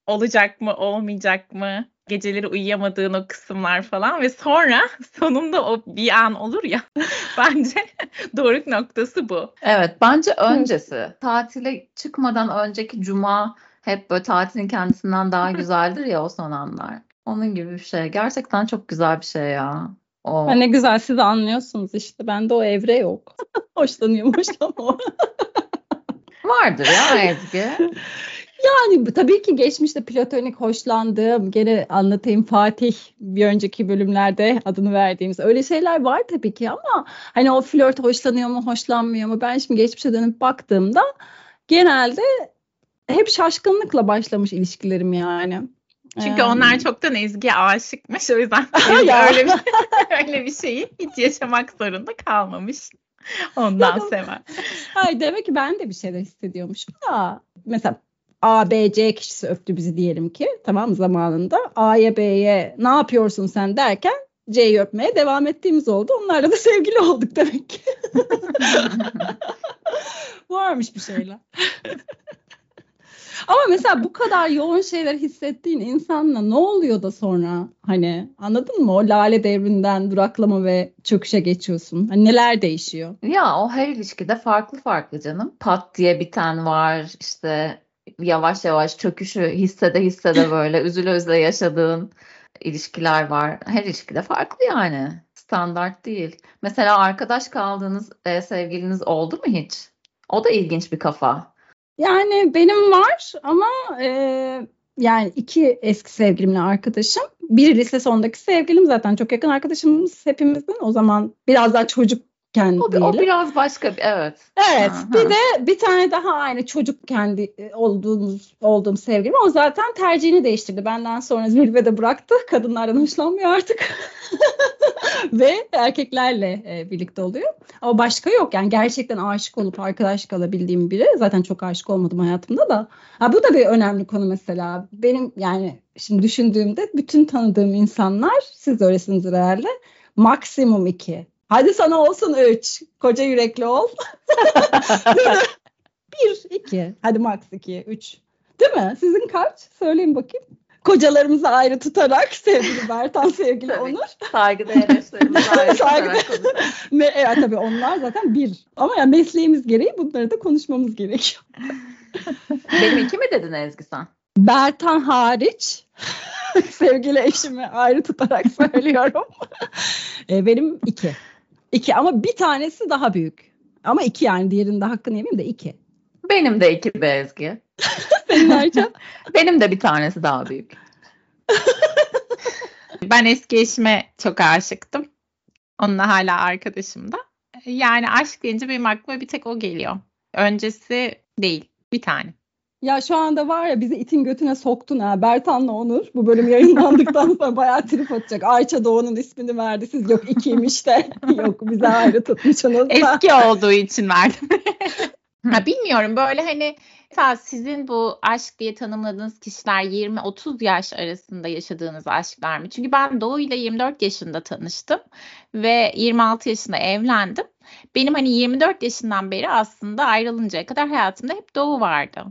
olacak mı olmayacak mı geceleri uyuyamadığın o kısımlar falan ve sonra sonunda o bir an olur ya bence doruk noktası bu. Evet, bence öncesi. Tatile çıkmadan önceki cuma hep böyle tatilin kendisinden daha güzeldir ya o son anlar. Onun gibi bir şey. Gerçekten çok güzel bir şey ya. O. Ha, ne güzel siz anlıyorsunuz işte. Bende o evre yok. Hoşlanıyorum hoşlanmam. Vardır ya Ezgi. Yani tabii ki geçmişte platonik hoşlandığım, gene anlatayım Fatih bir önceki bölümlerde adını verdiğimiz öyle şeyler var tabii ki ama hani o flört hoşlanıyor mu hoşlanmıyor mu ben şimdi geçmişe dönüp baktığımda genelde hep şaşkınlıkla başlamış ilişkilerim yani. Çünkü Ee, onlar çoktan Ezgi'ye aşıkmış. O yüzden öyle bir, öyle bir şeyi hiç yaşamak zorunda kalmamış. Ondan sever. Hayır demek ki ben de bir şeyler hissediyormuşum da mesela A, B, C kişisi öptü bizi diyelim ki tamam zamanında A'ya B'ye ne yapıyorsun sen derken C'yi öpmeye devam ettiğimiz oldu. Onlarla da sevgili olduk demek ki. Varmış bir şeyler. Ama mesela bu kadar yoğun şeyler hissettiğin insanla ne oluyor da sonra hani anladın mı? O lale devrinden duraklama ve çöküşe geçiyorsun. Hani neler değişiyor? Ya o her ilişkide farklı farklı canım. Pat diye biten var işte yavaş yavaş çöküşü hissede hissede böyle üzüle üzüle yaşadığın ilişkiler var. Her ilişkide farklı yani. Standart değil. Mesela arkadaş kaldığınız e, sevgiliniz oldu mu hiç? O da ilginç bir kafa. Yani benim var ama e, yani iki eski sevgilimle arkadaşım. Biri lise sondaki sevgilim zaten çok yakın arkadaşımız hepimizin. O zaman biraz daha çocukken O, o biraz başka bir evet. Evet, Aha. bir de bir tane daha aynı çocuk kendi e, olduğumuz olduğum sevgilim. O zaten tercihini değiştirdi. Benden sonra zirvede bıraktı. Kadınlardan hoşlanmıyor artık. Ve erkeklerle e, birlikte oluyor. Ama başka yok. Yani gerçekten aşık olup arkadaş kalabildiğim biri. Zaten çok aşık olmadım hayatımda da. Ha, bu da bir önemli konu mesela. Benim yani şimdi düşündüğümde bütün tanıdığım insanlar siz de öylesinizdir herhalde. Maksimum iki. Hadi sana olsun üç. Koca yürekli ol. Bir, iki. Hadi max iki, üç. Değil mi? Sizin kaç? Söyleyin bakayım. Kocalarımızı ayrı tutarak sevgili Bertan, sevgili Tabii. Onur. Saygıdeğer eşlerimize ayrı Saygı- olarak konuşuyoruz. Ve evet, tabii onlar zaten bir. Ama yani mesleğimiz gereği bunları da konuşmamız gerekiyor. Benim iki mi dedin Ezgi sen? Bertan hariç sevgili eşimi ayrı tutarak söylüyorum. E, benim iki. İki ama bir tanesi daha büyük. Ama iki yani diğerinin de hakkını yemeyeyim de iki. Benim de iki be Ezgi. Senin Ayça? Benim de bir tanesi daha büyük. Ben eski eşime çok aşıktım. Onunla hala arkadaşım da. Yani aşk deyince benim aklıma bir tek o geliyor. Öncesi değil. Bir tane. Ya şu anda var ya bizi itin götüne soktun ha. Bertan'la Onur bu bölüm yayınlandıktan sonra bayağı trip atacak. Ayça Doğu'nun ismini verdi. Siz yok ikiymiş de. yok bize ayrı tutmuşsunuz. Eski olduğu için verdim. ha, bilmiyorum böyle hani mesela sizin bu aşk diye tanımladığınız kişiler 20-30 yaş arasında yaşadığınız aşklar mı? Çünkü ben Doğu ile 24 yaşında tanıştım ve 26 yaşında evlendim. Benim hani 24 yaşından beri aslında ayrılıncaya kadar hayatımda hep Doğu vardı.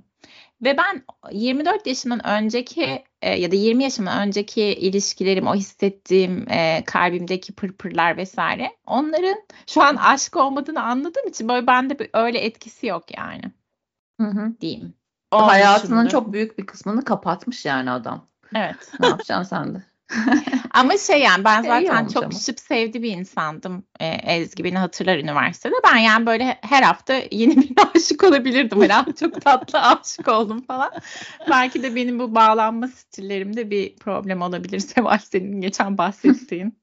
Ve ben 24 yaşından önceki e, ya da 20 yaşımdan önceki ilişkilerim, o hissettiğim e, kalbimdeki pırpırlar vesaire onların şu an aşk olmadığını anladığım için böyle bende bir öyle etkisi yok yani Hı hı. diyeyim. Hayatının Olmuşumdur. çok büyük bir kısmını kapatmış yani adam. Evet. Ne yapacaksın sen de? Ama şey yani ben zaten çok ama. şıp sevdi bir insandım. Ee, Ezgi beni hatırlar üniversitede. Ben yani böyle her hafta yeni birine aşık olabilirdim. Herhalde çok tatlı aşık oldum falan. Belki de benim bu bağlanma stillerimde bir problem olabilir. Seval senin geçen bahsettiğin.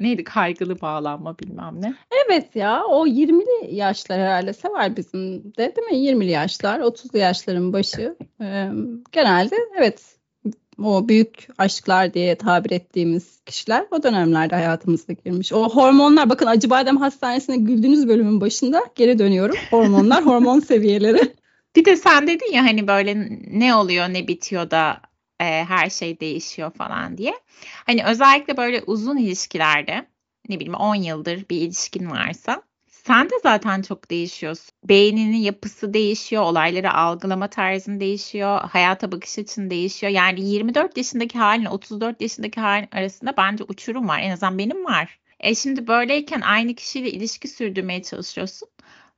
Neydi kaygılı bağlanma bilmem ne. Evet ya o 20'li yaşlar herhalde sever bizim de değil mi? 20'li yaşlar 30'lu yaşların başı. Ee, genelde evet o büyük aşklar diye tabir ettiğimiz kişiler o dönemlerde hayatımıza girmiş. O hormonlar bakın Acıbadem Hastanesi'ne güldüğünüz bölümün başında geri dönüyorum. Hormonlar, hormon seviyeleri. Bir de sen dedin ya hani böyle ne oluyor ne bitiyor da e, her şey değişiyor falan diye. Hani özellikle böyle uzun ilişkilerde ne bileyim 10 yıldır bir ilişkin varsa sen de zaten çok değişiyorsun. Beyninin yapısı değişiyor, olayları algılama tarzın değişiyor, hayata bakış açın değişiyor. Yani 24 yaşındaki halin 34 yaşındaki halin arasında bence uçurum var. En azından benim var. E şimdi böyleyken aynı kişiyle ilişki sürdürmeye çalışıyorsun.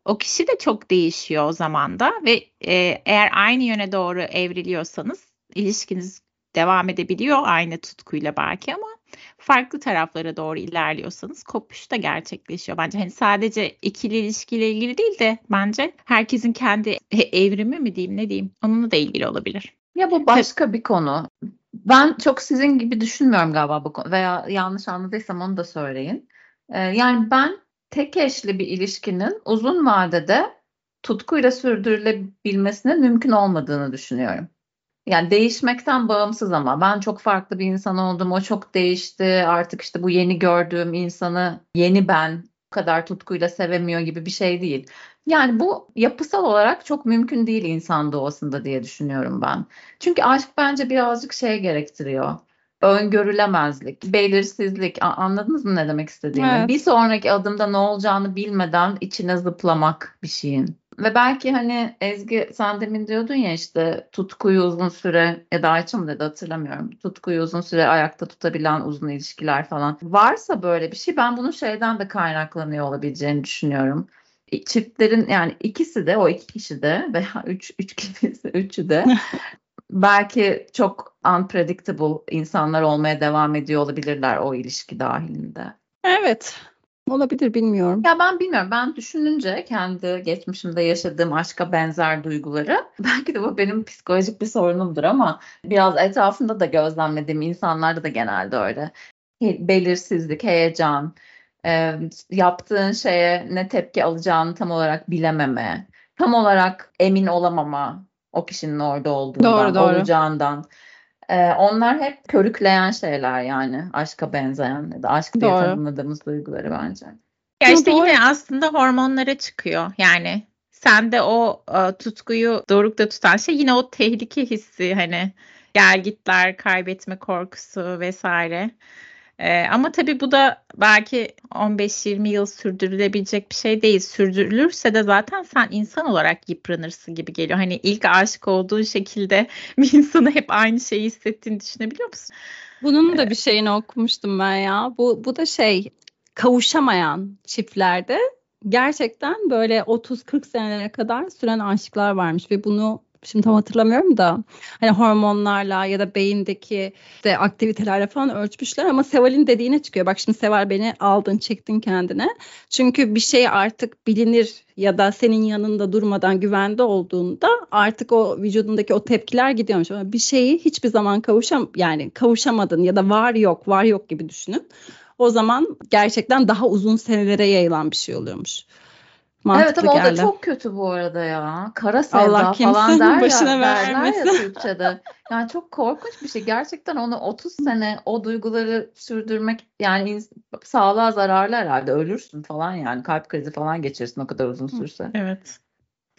O kişi de çok değişiyor o zaman da ve e, eğer aynı yöne doğru evriliyorsanız ilişkiniz devam edebiliyor aynı tutkuyla belki ama farklı taraflara doğru ilerliyorsanız kopuş da gerçekleşiyor. Bence hani sadece ikili ilişkiyle ilgili değil de bence herkesin kendi evrimi mi diyeyim ne diyeyim onunla da ilgili olabilir. Ya bu başka bir konu. Ben çok sizin gibi düşünmüyorum galiba bu konu veya yanlış anladıysam onu da söyleyin. Ee, yani ben tek eşli bir ilişkinin uzun vadede tutkuyla sürdürülebilmesinin mümkün olmadığını düşünüyorum. Yani değişmekten bağımsız ama ben çok farklı bir insan oldum. O çok değişti. Artık işte bu yeni gördüğüm insanı yeni ben kadar tutkuyla sevemiyor gibi bir şey değil. Yani bu yapısal olarak çok mümkün değil insan doğasında diye düşünüyorum ben. Çünkü aşk bence birazcık şey gerektiriyor. Öngörülemezlik, belirsizlik. Anladınız mı ne demek istediğimi? Evet. Bir sonraki adımda ne olacağını bilmeden içine zıplamak bir şeyin. Ve belki hani Ezgi sen demin diyordun ya işte tutkuyu uzun süre ya da Ayça mı dedi hatırlamıyorum. Tutkuyu uzun süre ayakta tutabilen uzun ilişkiler falan. Varsa böyle bir şey ben bunun şeyden de kaynaklanıyor olabileceğini düşünüyorum. Çiftlerin yani ikisi de o iki kişi de veya üç, üç kişi üçü de belki çok unpredictable insanlar olmaya devam ediyor olabilirler o ilişki dahilinde. Evet. Olabilir bilmiyorum. Ya ben bilmiyorum. Ben düşününce kendi geçmişimde yaşadığım aşka benzer duyguları belki de bu benim psikolojik bir sorunumdur ama biraz etrafında da gözlemlediğim insanlarda da genelde öyle. Belirsizlik, heyecan, e, yaptığın şeye ne tepki alacağını tam olarak bilememe, tam olarak emin olamama o kişinin orada olduğundan, doğru, doğru. olacağından. Ee, onlar hep körükleyen şeyler yani aşka benzeyen ya da aşk diye Doğru. tanımladığımız duyguları bence. Ya işte Doğru. yine aslında hormonlara çıkıyor yani sen de o uh, tutkuyu dorukta tutan şey yine o tehlike hissi hani gel gitler kaybetme korkusu vesaire. Ee, ama tabii bu da belki 15-20 yıl sürdürülebilecek bir şey değil. Sürdürülürse de zaten sen insan olarak yıpranırsın gibi geliyor. Hani ilk aşık olduğun şekilde bir insanı hep aynı şeyi hissettiğini düşünebiliyor musun? Bunun da bir şeyini okumuştum ben ya. Bu, bu da şey kavuşamayan çiftlerde gerçekten böyle 30-40 senelere kadar süren aşıklar varmış ve bunu şimdi tam hatırlamıyorum da hani hormonlarla ya da beyindeki de aktivitelerle falan ölçmüşler ama Seval'in dediğine çıkıyor. Bak şimdi Seval beni aldın çektin kendine. Çünkü bir şey artık bilinir ya da senin yanında durmadan güvende olduğunda artık o vücudundaki o tepkiler gidiyormuş. Ama bir şeyi hiçbir zaman kavuşam yani kavuşamadın ya da var yok var yok gibi düşünün. O zaman gerçekten daha uzun senelere yayılan bir şey oluyormuş. Mantıklı evet ama geldi. o da çok kötü bu arada ya. Kara sevda Allah falan der başına ya, derler ya Türkçe'de. Yani çok korkunç bir şey. Gerçekten onu 30 sene o duyguları sürdürmek yani sağlığa zararlı herhalde. Ölürsün falan yani. Kalp krizi falan geçirirsin o kadar uzun sürse. Evet.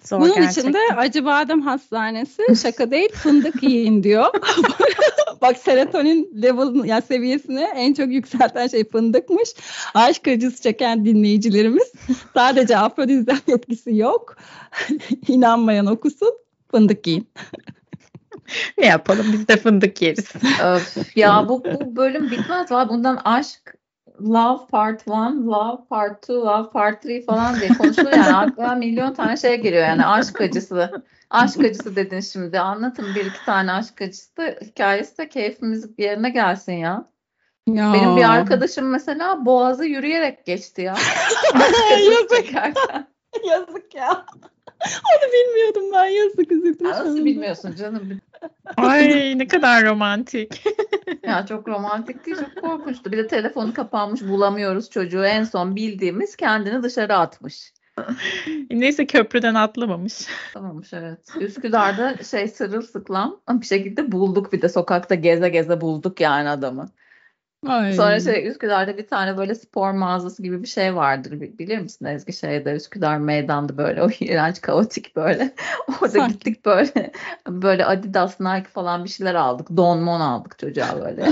Zor Bunun gerçekten. için de Acıbadem Hastanesi şaka değil fındık yiyin diyor. Bak serotonin level yani seviyesini en çok yükselten şey fındıkmış. Aşk acısı çeken dinleyicilerimiz sadece afrodizyak etkisi yok. İnanmayan okusun fındık yiyin. ne yapalım biz de fındık yeriz. Öf, ya bu, bu bölüm bitmez var. Bundan aşk Love Part 1, Love Part 2, Love Part 3 falan diye konuşuluyor yani aklıma milyon tane şey geliyor yani aşk acısı. Aşk acısı dedin şimdi. Anlatın bir iki tane aşk acısı hikayesi de keyfimiz yerine gelsin ya. Ya. Benim bir arkadaşım mesela boğazı yürüyerek geçti ya. Yazık. Yazık ya. Onu bilmiyordum ben yazık üzüldüm. Nasıl bilmiyorsun canım? Ay ne kadar romantik. ya çok romantik değil çok korkunçtu. Bir de telefonu kapanmış bulamıyoruz çocuğu. En son bildiğimiz kendini dışarı atmış. Neyse köprüden atlamamış. Atlamamış evet. Üsküdar'da şey sırılsıklam bir şekilde bulduk bir de sokakta geze geze bulduk yani adamı. Ay. Sonra şey Üsküdar'da bir tane böyle spor mağazası gibi bir şey vardır. Bilir misin Ezgi şeyde Üsküdar meydanda böyle o iğrenç kaotik böyle. Orada Sanki. gittik böyle böyle Adidas Nike falan bir şeyler aldık. Don mon aldık çocuğa böyle.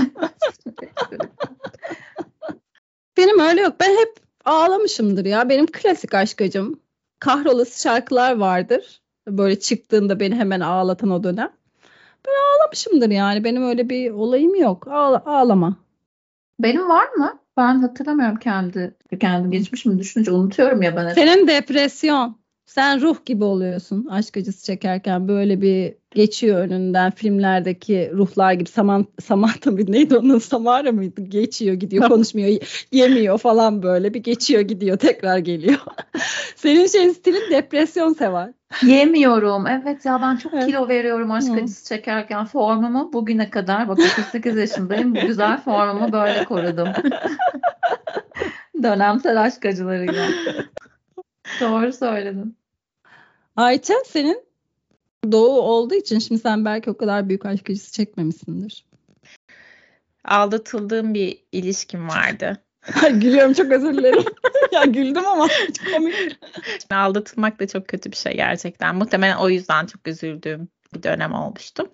Benim öyle yok. Ben hep ağlamışımdır ya. Benim klasik aşk acım. Kahrolası şarkılar vardır. Böyle çıktığında beni hemen ağlatan o dönem. Ben ağlamışımdır yani. Benim öyle bir olayım yok. Ağla, ağlama. Benim var mı? Ben hatırlamıyorum kendi kendi geçmişimi düşününce unutuyorum ya ben. Senin depresyon. Sen ruh gibi oluyorsun aşk acısı çekerken böyle bir geçiyor önünden filmlerdeki ruhlar gibi Saman, Samantha bir neydi onun Samara mıydı geçiyor gidiyor konuşmuyor yemiyor falan böyle bir geçiyor gidiyor tekrar geliyor. Senin şeyin stilin depresyon sever. Yemiyorum. Evet ya ben çok Evet. kilo veriyorum aşk acısı çekerken formumu bugüne kadar bak 38 yaşındayım. Bu güzel formumu böyle korudum. Dönemsel aşk acılarıyla. Doğru söyledin. Ayça senin doğu olduğu için şimdi sen belki o kadar büyük aşk acısı çekmemişsindir. Aldatıldığım bir ilişkim vardı. Gülüyorum çok özür dilerim. ya güldüm ama çok komik. Şimdi aldatılmak da çok kötü bir şey gerçekten. Muhtemelen o yüzden çok üzüldüğüm bir dönem olmuştu.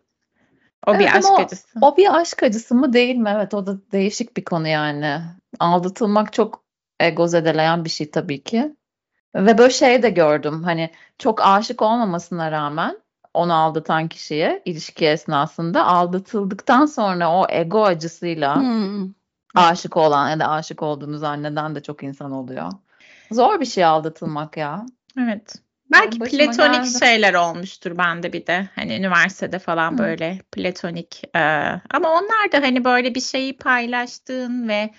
O bir Evet aşk ama o- acısı. O bir aşk acısı mı değil mi? Evet o da değişik bir konu yani. Aldatılmak çok ego zedeleyen bir şey tabii ki. Ve böyle şey de gördüm. Hani çok aşık olmamasına rağmen onu aldatan kişiye ilişki esnasında aldatıldıktan sonra o ego acısıyla Hmm. aşık olan ya da aşık olduğunu zanneden de çok insan oluyor. Zor bir şey aldatılmak ya. Evet. Belki başıma platonik geldi. şeyler olmuştur bende bir de. Hani üniversitede falan Hı. böyle platonik. e, ama onlar da hani böyle bir şeyi paylaştığın ve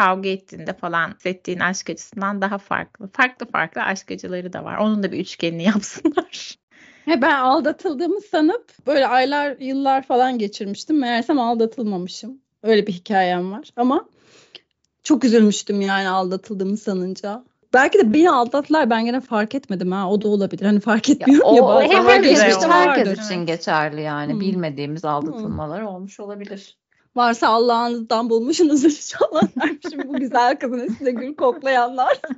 kavga ettiğinde falan hissettiğin aşk acısından daha farklı. Farklı farklı aşk acıları da var. Onun da bir üçgenini yapsınlar. He, ben aldatıldığımı sanıp böyle aylar yıllar falan geçirmiştim. Meğersem aldatılmamışım. Öyle bir hikayem var. Ama çok üzülmüştüm yani aldatıldığımı sanınca. Belki de beni aldattılar ben gene fark etmedim ha. O da olabilir. Hani fark Ya etmiyorum ya, o, bazen. hep ama öyle geçmişte herkes için geçerli yani. Hı. Bilmediğimiz aldatılmalar olmuş olabilir. Varsa Allah'ınızdan bulmuşsunuz inşallah dermişim bu güzel kızın üstünde gül koklayanlar.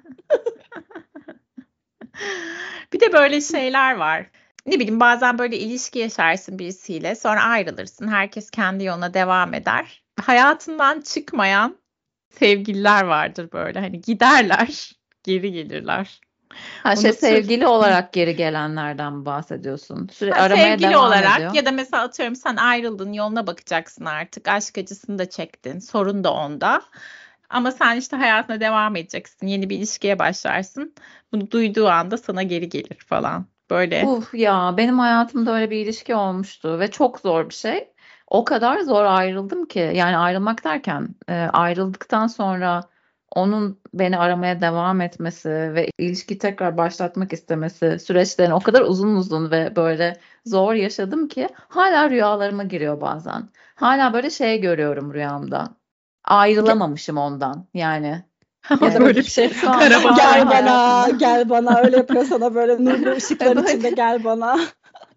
Bir de böyle şeyler var. Ne bileyim bazen böyle ilişki yaşarsın birisiyle sonra ayrılırsın. Herkes kendi yoluna devam eder. Hayatından çıkmayan sevgililer vardır böyle. Hani giderler, geri gelirler. Ha şey sevgili olarak geri gelenlerden bahsediyorsun. Sürekli Ha, aramaya sevgili devam olarak ediyor. ya da mesela atıyorum sen ayrıldın yoluna bakacaksın artık. Aşk acısını da çektin. Sorun da onda. Ama sen işte hayatına devam edeceksin. Yeni bir ilişkiye başlarsın. Bunu duyduğu anda sana geri gelir falan. Böyle. Uf ya benim hayatımda öyle bir ilişki olmuştu ve çok zor bir şey. O kadar zor ayrıldım ki yani ayrılmak derken e, ayrıldıktan sonra onun beni aramaya devam etmesi ve ilişki tekrar başlatmak istemesi süreçlerini o kadar uzun uzun ve böyle zor yaşadım ki hala rüyalarıma giriyor bazen. Hala böyle şey görüyorum rüyamda. Ayrılamamışım ondan yani. Ya da böyle bir şey. Şu Karabasan hala Gel bana, gel bana. Öyle yapıyor sana böyle nurlu ışıklar Evet. içinde gel bana.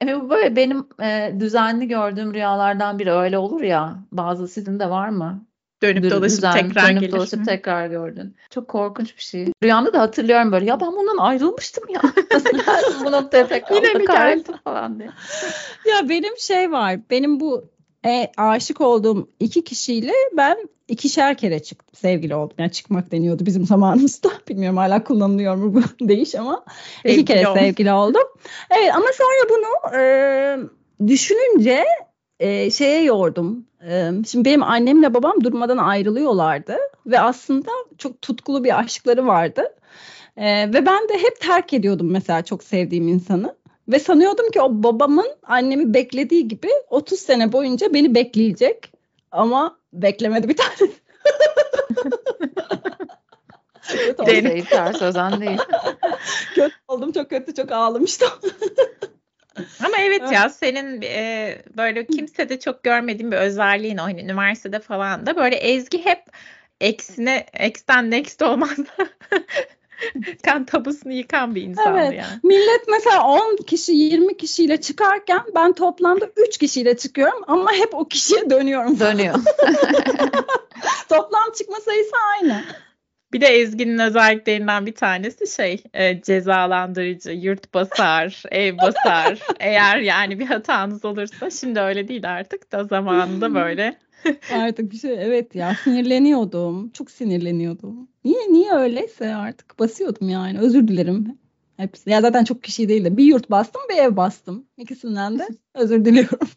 Evet bu böyle benim e, düzenli gördüğüm rüyalardan biri öyle olur ya. Bazı sizin de var mı? Dönüp Dü- dolaşıp düzen- tekrar dönüp gelir. dolaşıp tekrar gördün. Çok korkunç bir şey. Rüyamda da hatırlıyorum böyle ya ben bundan ayrılmıştım ya. Nasıl bu noktaya tekrar Yine mi kahretsin falan diye. Ya benim şey var. Benim bu e, aşık olduğum iki kişiyle ben ikişer kere çıktım. Sevgili oldum. Yani çıkmak deniyordu bizim zamanımızda. Bilmiyorum hala kullanılıyor mu bu değiş ama. iki Sevgili kere ol. sevgili oldum. Evet ama sonra bunu e, düşününce e, şeye yordum. E, şimdi benim annemle babam durmadan ayrılıyorlardı ve aslında çok tutkulu bir aşkları vardı. E, ve ben de hep terk ediyordum mesela çok sevdiğim insanı. Ve sanıyordum ki o babamın annemi beklediği gibi 30 sene boyunca beni bekleyecek. Ama beklemedi bir tane. Kötü oldum. Kimseyi ters özen değil. kötü oldum çok kötü çok ağlamıştım. Ama evet Evet. ya senin e, böyle kimsede çok görmediğim bir özelliğin o hani üniversitede falan da böyle Ezgi hep eksine eksten next olmaz. kan tabusunu yıkan bir insandı Evet. yani. Millet mesela 10 kişi 20 kişiyle çıkarken ben toplamda 3 kişiyle çıkıyorum ama hep o kişiye dönüyorum. Dönüyor. Toplam çıkma sayısı aynı. Bir de Ezgi'nin özelliklerinden bir tanesi şey e, cezalandırıcı, yurt basar, ev basar. Eğer yani bir hatanız olursa şimdi öyle değil artık da zamanında böyle. Artık bir şey evet ya sinirleniyordum. Çok sinirleniyordum. Niye niye öyleyse artık basıyordum yani. Özür dilerim. Hepsi. Ya zaten çok kişi değil de bir yurt bastım bir ev bastım. İkisinden de özür diliyorum.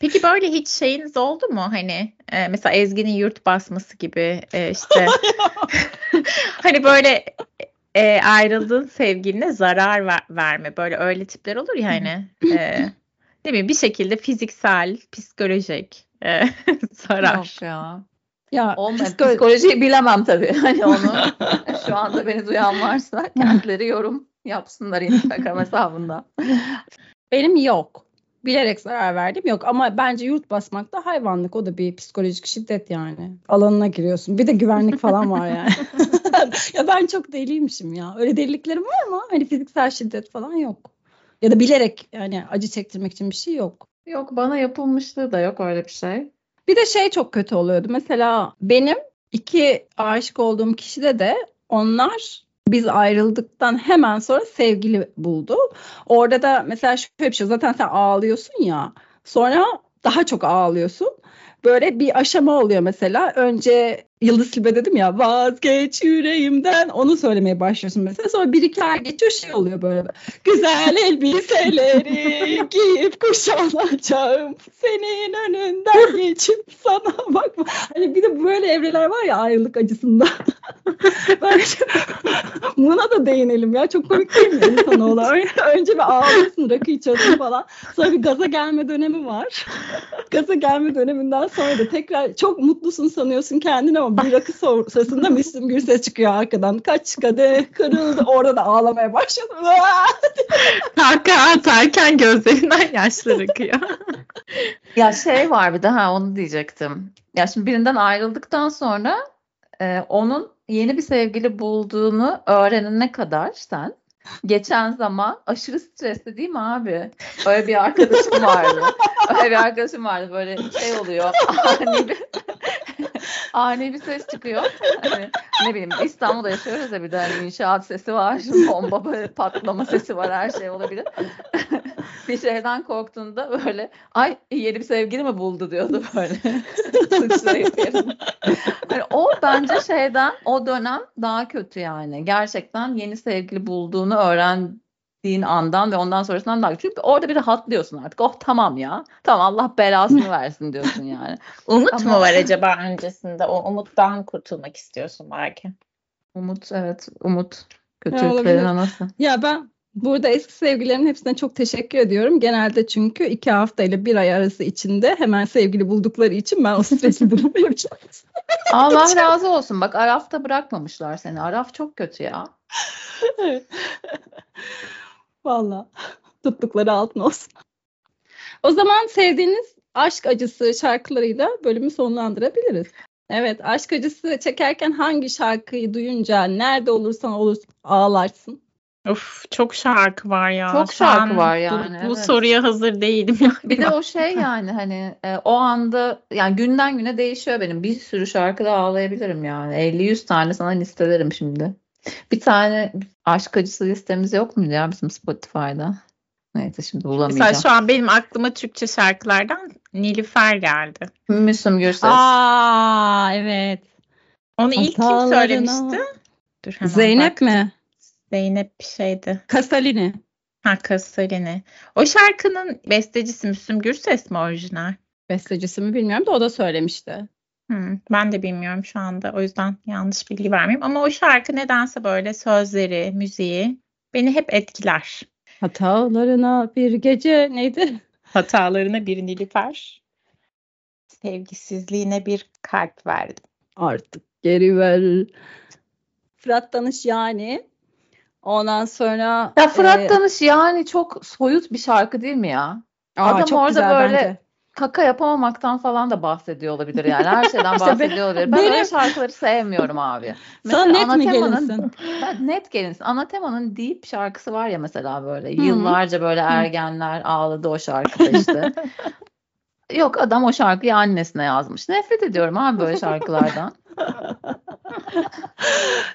Peki böyle hiç şeyiniz oldu mu hani e, mesela Ezgi'nin yurt basması gibi e, işte hani böyle e, ayrıldığın sevgiline zarar ver- verme. Böyle öyle tipler olur ya hani. E, ne bileyim bir şekilde fiziksel, psikolojik e, zarar. Yok ya. Ya psikolo- psikolojiyi bilemem tabii. Hani onu şu anda beni duyan varsa kendileri yorum yapsınlar Instagram hesabında. benim yok. Bilerek zarar verdim yok ama bence yurt basmak da hayvanlık o da bir psikolojik şiddet yani. Alanına giriyorsun. Bir de güvenlik falan var yani. ya ben çok deliymişim ya. Öyle deliliklerim var ama hani fiziksel şiddet falan yok. Ya da bilerek yani acı çektirmek için bir şey yok. Yok bana yapılmışlığı da yok öyle bir şey. Bir de şey çok kötü oluyordu. Mesela benim iki aşık olduğum kişide de onlar biz ayrıldıktan hemen sonra sevgili buldu. Orada da mesela şöyle bir şey zaten sen ağlıyorsun ya sonra daha çok ağlıyorsun. Böyle bir aşama oluyor mesela. Önce Yıldız Tilbe dedim ya vazgeç yüreğimden onu söylemeye başlıyorsun mesela. Sonra bir iki ay geçiyor şey oluyor böyle. Güzel elbiseleri giyip kuşanacağım. Senin önünden geçip sana bakma. Hani bir de böyle evreler var ya ayrılık acısında. Bence buna da değinelim ya. Çok komik değil mi insan olan? Önce bir ağlıyorsun, rakı içiyorsun falan. Sonra bir gaza gelme dönemi var. Gaza gelme döneminden sonra da tekrar çok mutlusun sanıyorsun kendini ama bir rakı sırasında Müslüm Gürses çıkıyor arkadan. Kaç kadeh kırıldı. Orada da ağlamaya başladım. Kahkaha atarken gözlerinden yaşlar akıyor. Ya şey var bir de ha onu diyecektim. Ya şimdi birinden ayrıldıktan sonra e, onun yeni bir sevgili bulduğunu öğrenene kadar sen geçen zaman aşırı stresli değil mi abi? Öyle bir arkadaşım vardı. Öyle bir arkadaşım vardı böyle şey oluyor. Ani bir, ani bir ses çıkıyor. Hani, ne bileyim İstanbul'da yaşıyoruz ya bir de hani inşaat sesi var. Bomba patlama sesi var her şey olabilir. bir şeyden korktuğunda böyle ay yeni bir sevgili mi buldu diyordu böyle. Sıçrayıp yerine. Hani o bence şeyden o dönem daha kötü yani. Gerçekten yeni sevgili bulduğunu öğrendiğin andan ve ondan sonrasından daha. Çünkü orada bir rahatlıyorsun artık. Oh tamam ya. Tamam Allah belasını versin diyorsun yani. Umut Ama- mu var acaba öncesinde? O umuttan kurtulmak istiyorsun belki. Umut evet umut. Kötülüklerin anası. Ya ben burada eski sevgilerimin hepsine çok teşekkür ediyorum. Genelde çünkü iki hafta ile bir ay arası içinde hemen sevgili buldukları için ben o stresli durumu yaşadım. Allah razı olsun. Bak Araf'ta bırakmamışlar seni. Araf çok kötü ya. Valla tuttukları altın olsun. O zaman sevdiğiniz aşk acısı şarkılarıyla bölümü sonlandırabiliriz. Evet, aşk acısı çekerken hangi şarkıyı duyunca nerede olursan olur ağlarsın? Of çok şarkı var ya. Çok şarkı var bu- yani, Bu, evet. soruya hazır değilim yani. Bir de o şey yani hani e, o anda yani günden güne değişiyor benim. Bir sürü şarkıda ağlayabilirim yani. 50-100 tane sana listelerim şimdi. Bir tane aşk acısı listemiz yok muydu ya bizim Spotify'da? Neyse şimdi bulamayacağım. Mesela şu an benim aklıma Türkçe şarkılardan Nilüfer geldi. Müslüm Gürses. Aa evet. Onu ilk kim Hatalarına- söylemişti? Dur hemen Zeynep bak. mi? Zeynep bir şeydi. Kasalini. Ha Kasalini. O şarkının bestecisi Müslüm Gürses mi orijinal? Bestecisi mi bilmiyorum da o da söylemişti. Hmm, ben de bilmiyorum şu anda. O yüzden yanlış bilgi vermeyeyim. Ama o şarkı nedense böyle sözleri, müziği beni hep etkiler. Hatalarına bir gece neydi? Hatalarına bir nilüfer, sevgisizliğine bir kalp verdim. Artık geri ver. Fırat Danış yani. Ondan sonra Ya Fırat e, Danış yani çok soyut bir şarkı değil mi ya? aa, adam çok orada güzel böyle bence. Kaka yapamamaktan falan da bahsediyor olabilir yani. Her şeyden bahsediyor olabilir. Ben benim- öyle şarkıları sevmiyorum abi. Sana net mi Anatema'nın- gelinsin? Ben net gelinsin. Anatema'nın Deep şarkısı var ya mesela böyle. Hı hı. Yıllarca böyle ergenler ağladı o şarkıda işte. Yok adam o şarkıyı annesine yazmış. Nefret ediyorum abi böyle şarkılardan.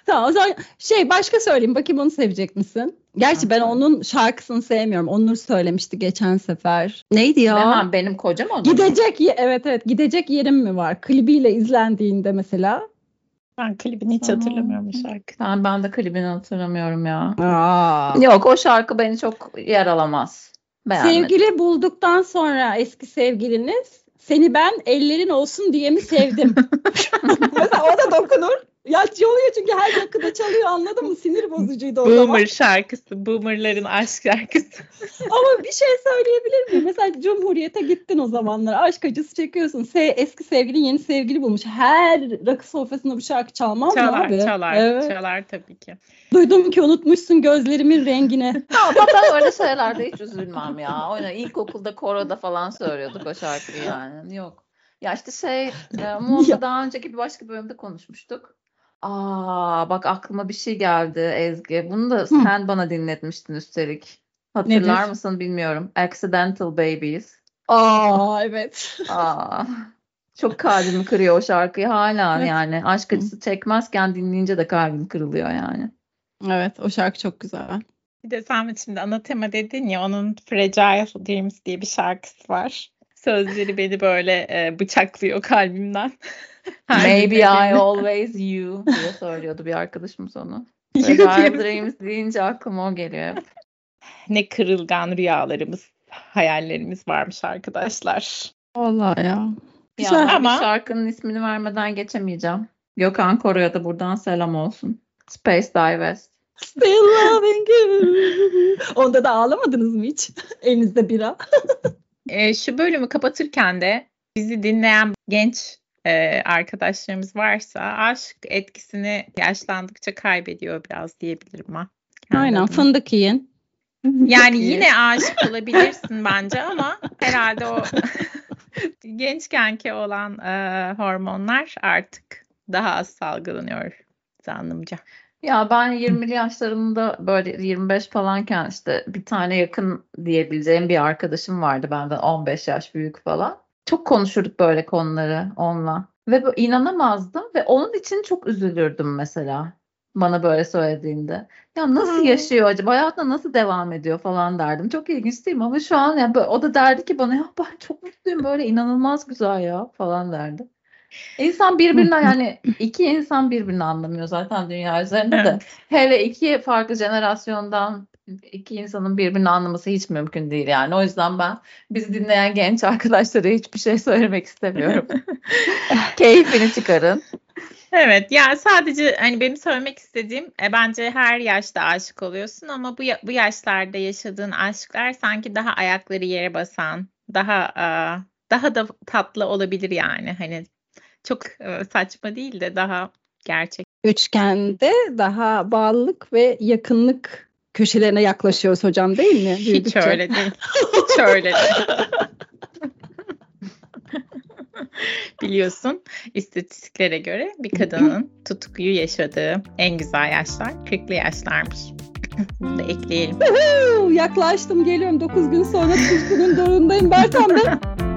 Tamam o zaman şey başka söyleyeyim bakayım onu sevecek misin? Gerçi ben onun şarkısını sevmiyorum. Onur söylemişti geçen sefer. Neydi ya? Hemen benim kocam onun. Gidecek ye- evet evet gidecek yerim mi var? Klibiyle izlendiğinde mesela. Ben klibini hiç Aa. hatırlamıyorum o şarkı. Ben, ben de klibini hatırlamıyorum ya. Aa. Yok o şarkı beni çok yaralamaz. Beğenmedim. Sevgili bulduktan sonra eski sevgiliniz seni ben ellerin olsun diye mi sevdim? Mesela o da dokunur. Ya çalıyor çünkü her dakikada çalıyor anladın mı? Sinir bozucuydu o Boomer zaman. şarkısı. Boomerların aşk şarkısı. Ama bir şey söyleyebilir miyim? Mesela Cumhuriyet'e gittin o zamanlar. Aşk acısı çekiyorsun. Se eski sevgilin yeni sevgili bulmuş. Her rakı sofrasında bu şarkı çalmaz mı Çalar abi? çalar. Evet. Çalar tabii ki. Duydum ki unutmuşsun gözlerimin rengine. Ama ben öyle şeylerde hiç üzülmem ya. O yüzden ilkokulda koroda falan söylüyorduk o şarkıyı yani. Yok. Ya işte şey, e, Muğla'da daha önceki bir başka bölümde konuşmuştuk. Aa bak aklıma bir şey geldi Ezgi. Bunu da sen bana dinletmiştin üstelik. Hatırlar Nedir? mısın bilmiyorum. Accidental Babies. Aa evet. Aa, çok kalbimi kırıyor o şarkıyı hala Evet. yani. Aşk acısı çekmezken dinleyince de kalbim kırılıyor yani. Evet o şarkı çok güzel. Bir de sen şimdi ana tema dedin ya onun Fragile Dreams diye bir şarkısı var. Sözleri beni böyle e, bıçaklıyor kalbimden. Her Maybe I always you diye söylüyordu bir arkadaşımız onu. Diye- Dreams deyince aklıma o geliyor. Ne kırılgan rüyalarımız, hayallerimiz varmış arkadaşlar. Vallahi ya. Ya Güzel. Ama- bir şarkının ismini vermeden geçemeyeceğim. Gökhan Koray'a da buradan selam olsun. Space Divest. Still loving you. Onda da ağlamadınız mı hiç? Elinizde bira. E, şu bölümü kapatırken de bizi dinleyen genç e, arkadaşlarımız varsa aşk etkisini yaşlandıkça kaybediyor biraz diyebilirim ben. kendi Aynen fındık yiyin. Yani yine aşık olabilirsin bence ama herhalde o gençkenki olan e, hormonlar artık daha az salgılanıyor zannımca. Ya ben 20'li yaşlarımda böyle 25 falanken işte bir tane yakın diyebileceğim bir arkadaşım vardı benden 15 yaş büyük falan. Çok konuşurduk böyle konuları onunla. Ve inanamazdım ve onun için çok üzülürdüm mesela. Bana böyle söylediğinde. Ya nasıl yaşıyor acaba? Hayatına nasıl devam ediyor falan derdim. Çok ilginç değil mi? Ama şu an ya böyle- o da derdi ki bana ya ben çok mutluyum böyle inanılmaz güzel ya falan derdi. İnsan birbirinden yani iki insan birbirini anlamıyor zaten dünya üzerinde de. Evet. Hele iki farklı jenerasyondan iki insanın birbirini anlaması hiç mümkün değil yani. O yüzden ben bizi dinleyen genç arkadaşlara hiçbir şey söylemek istemiyorum. Keyfini çıkarın. Evet yani sadece hani benim söylemek istediğim e, bence her yaşta aşık oluyorsun ama bu bu yaşlarda yaşadığın aşklar sanki daha ayakları yere basan, daha e, daha da tatlı olabilir yani. Hani çok e, saçma değil de daha gerçek. Üçgende daha bağlılık ve yakınlık köşelerine yaklaşıyoruz hocam değil mi? Hiç öyle değil. Hiç öyle değil. Biliyorsun istatistiklere göre bir kadının tutkuyu yaşadığı en güzel yaşlar 40'lı yaşlarmış. Bunu da ekleyelim. Yaklaştım geliyorum 9 gün sonra tutkunun dorundayım Bertan Bey.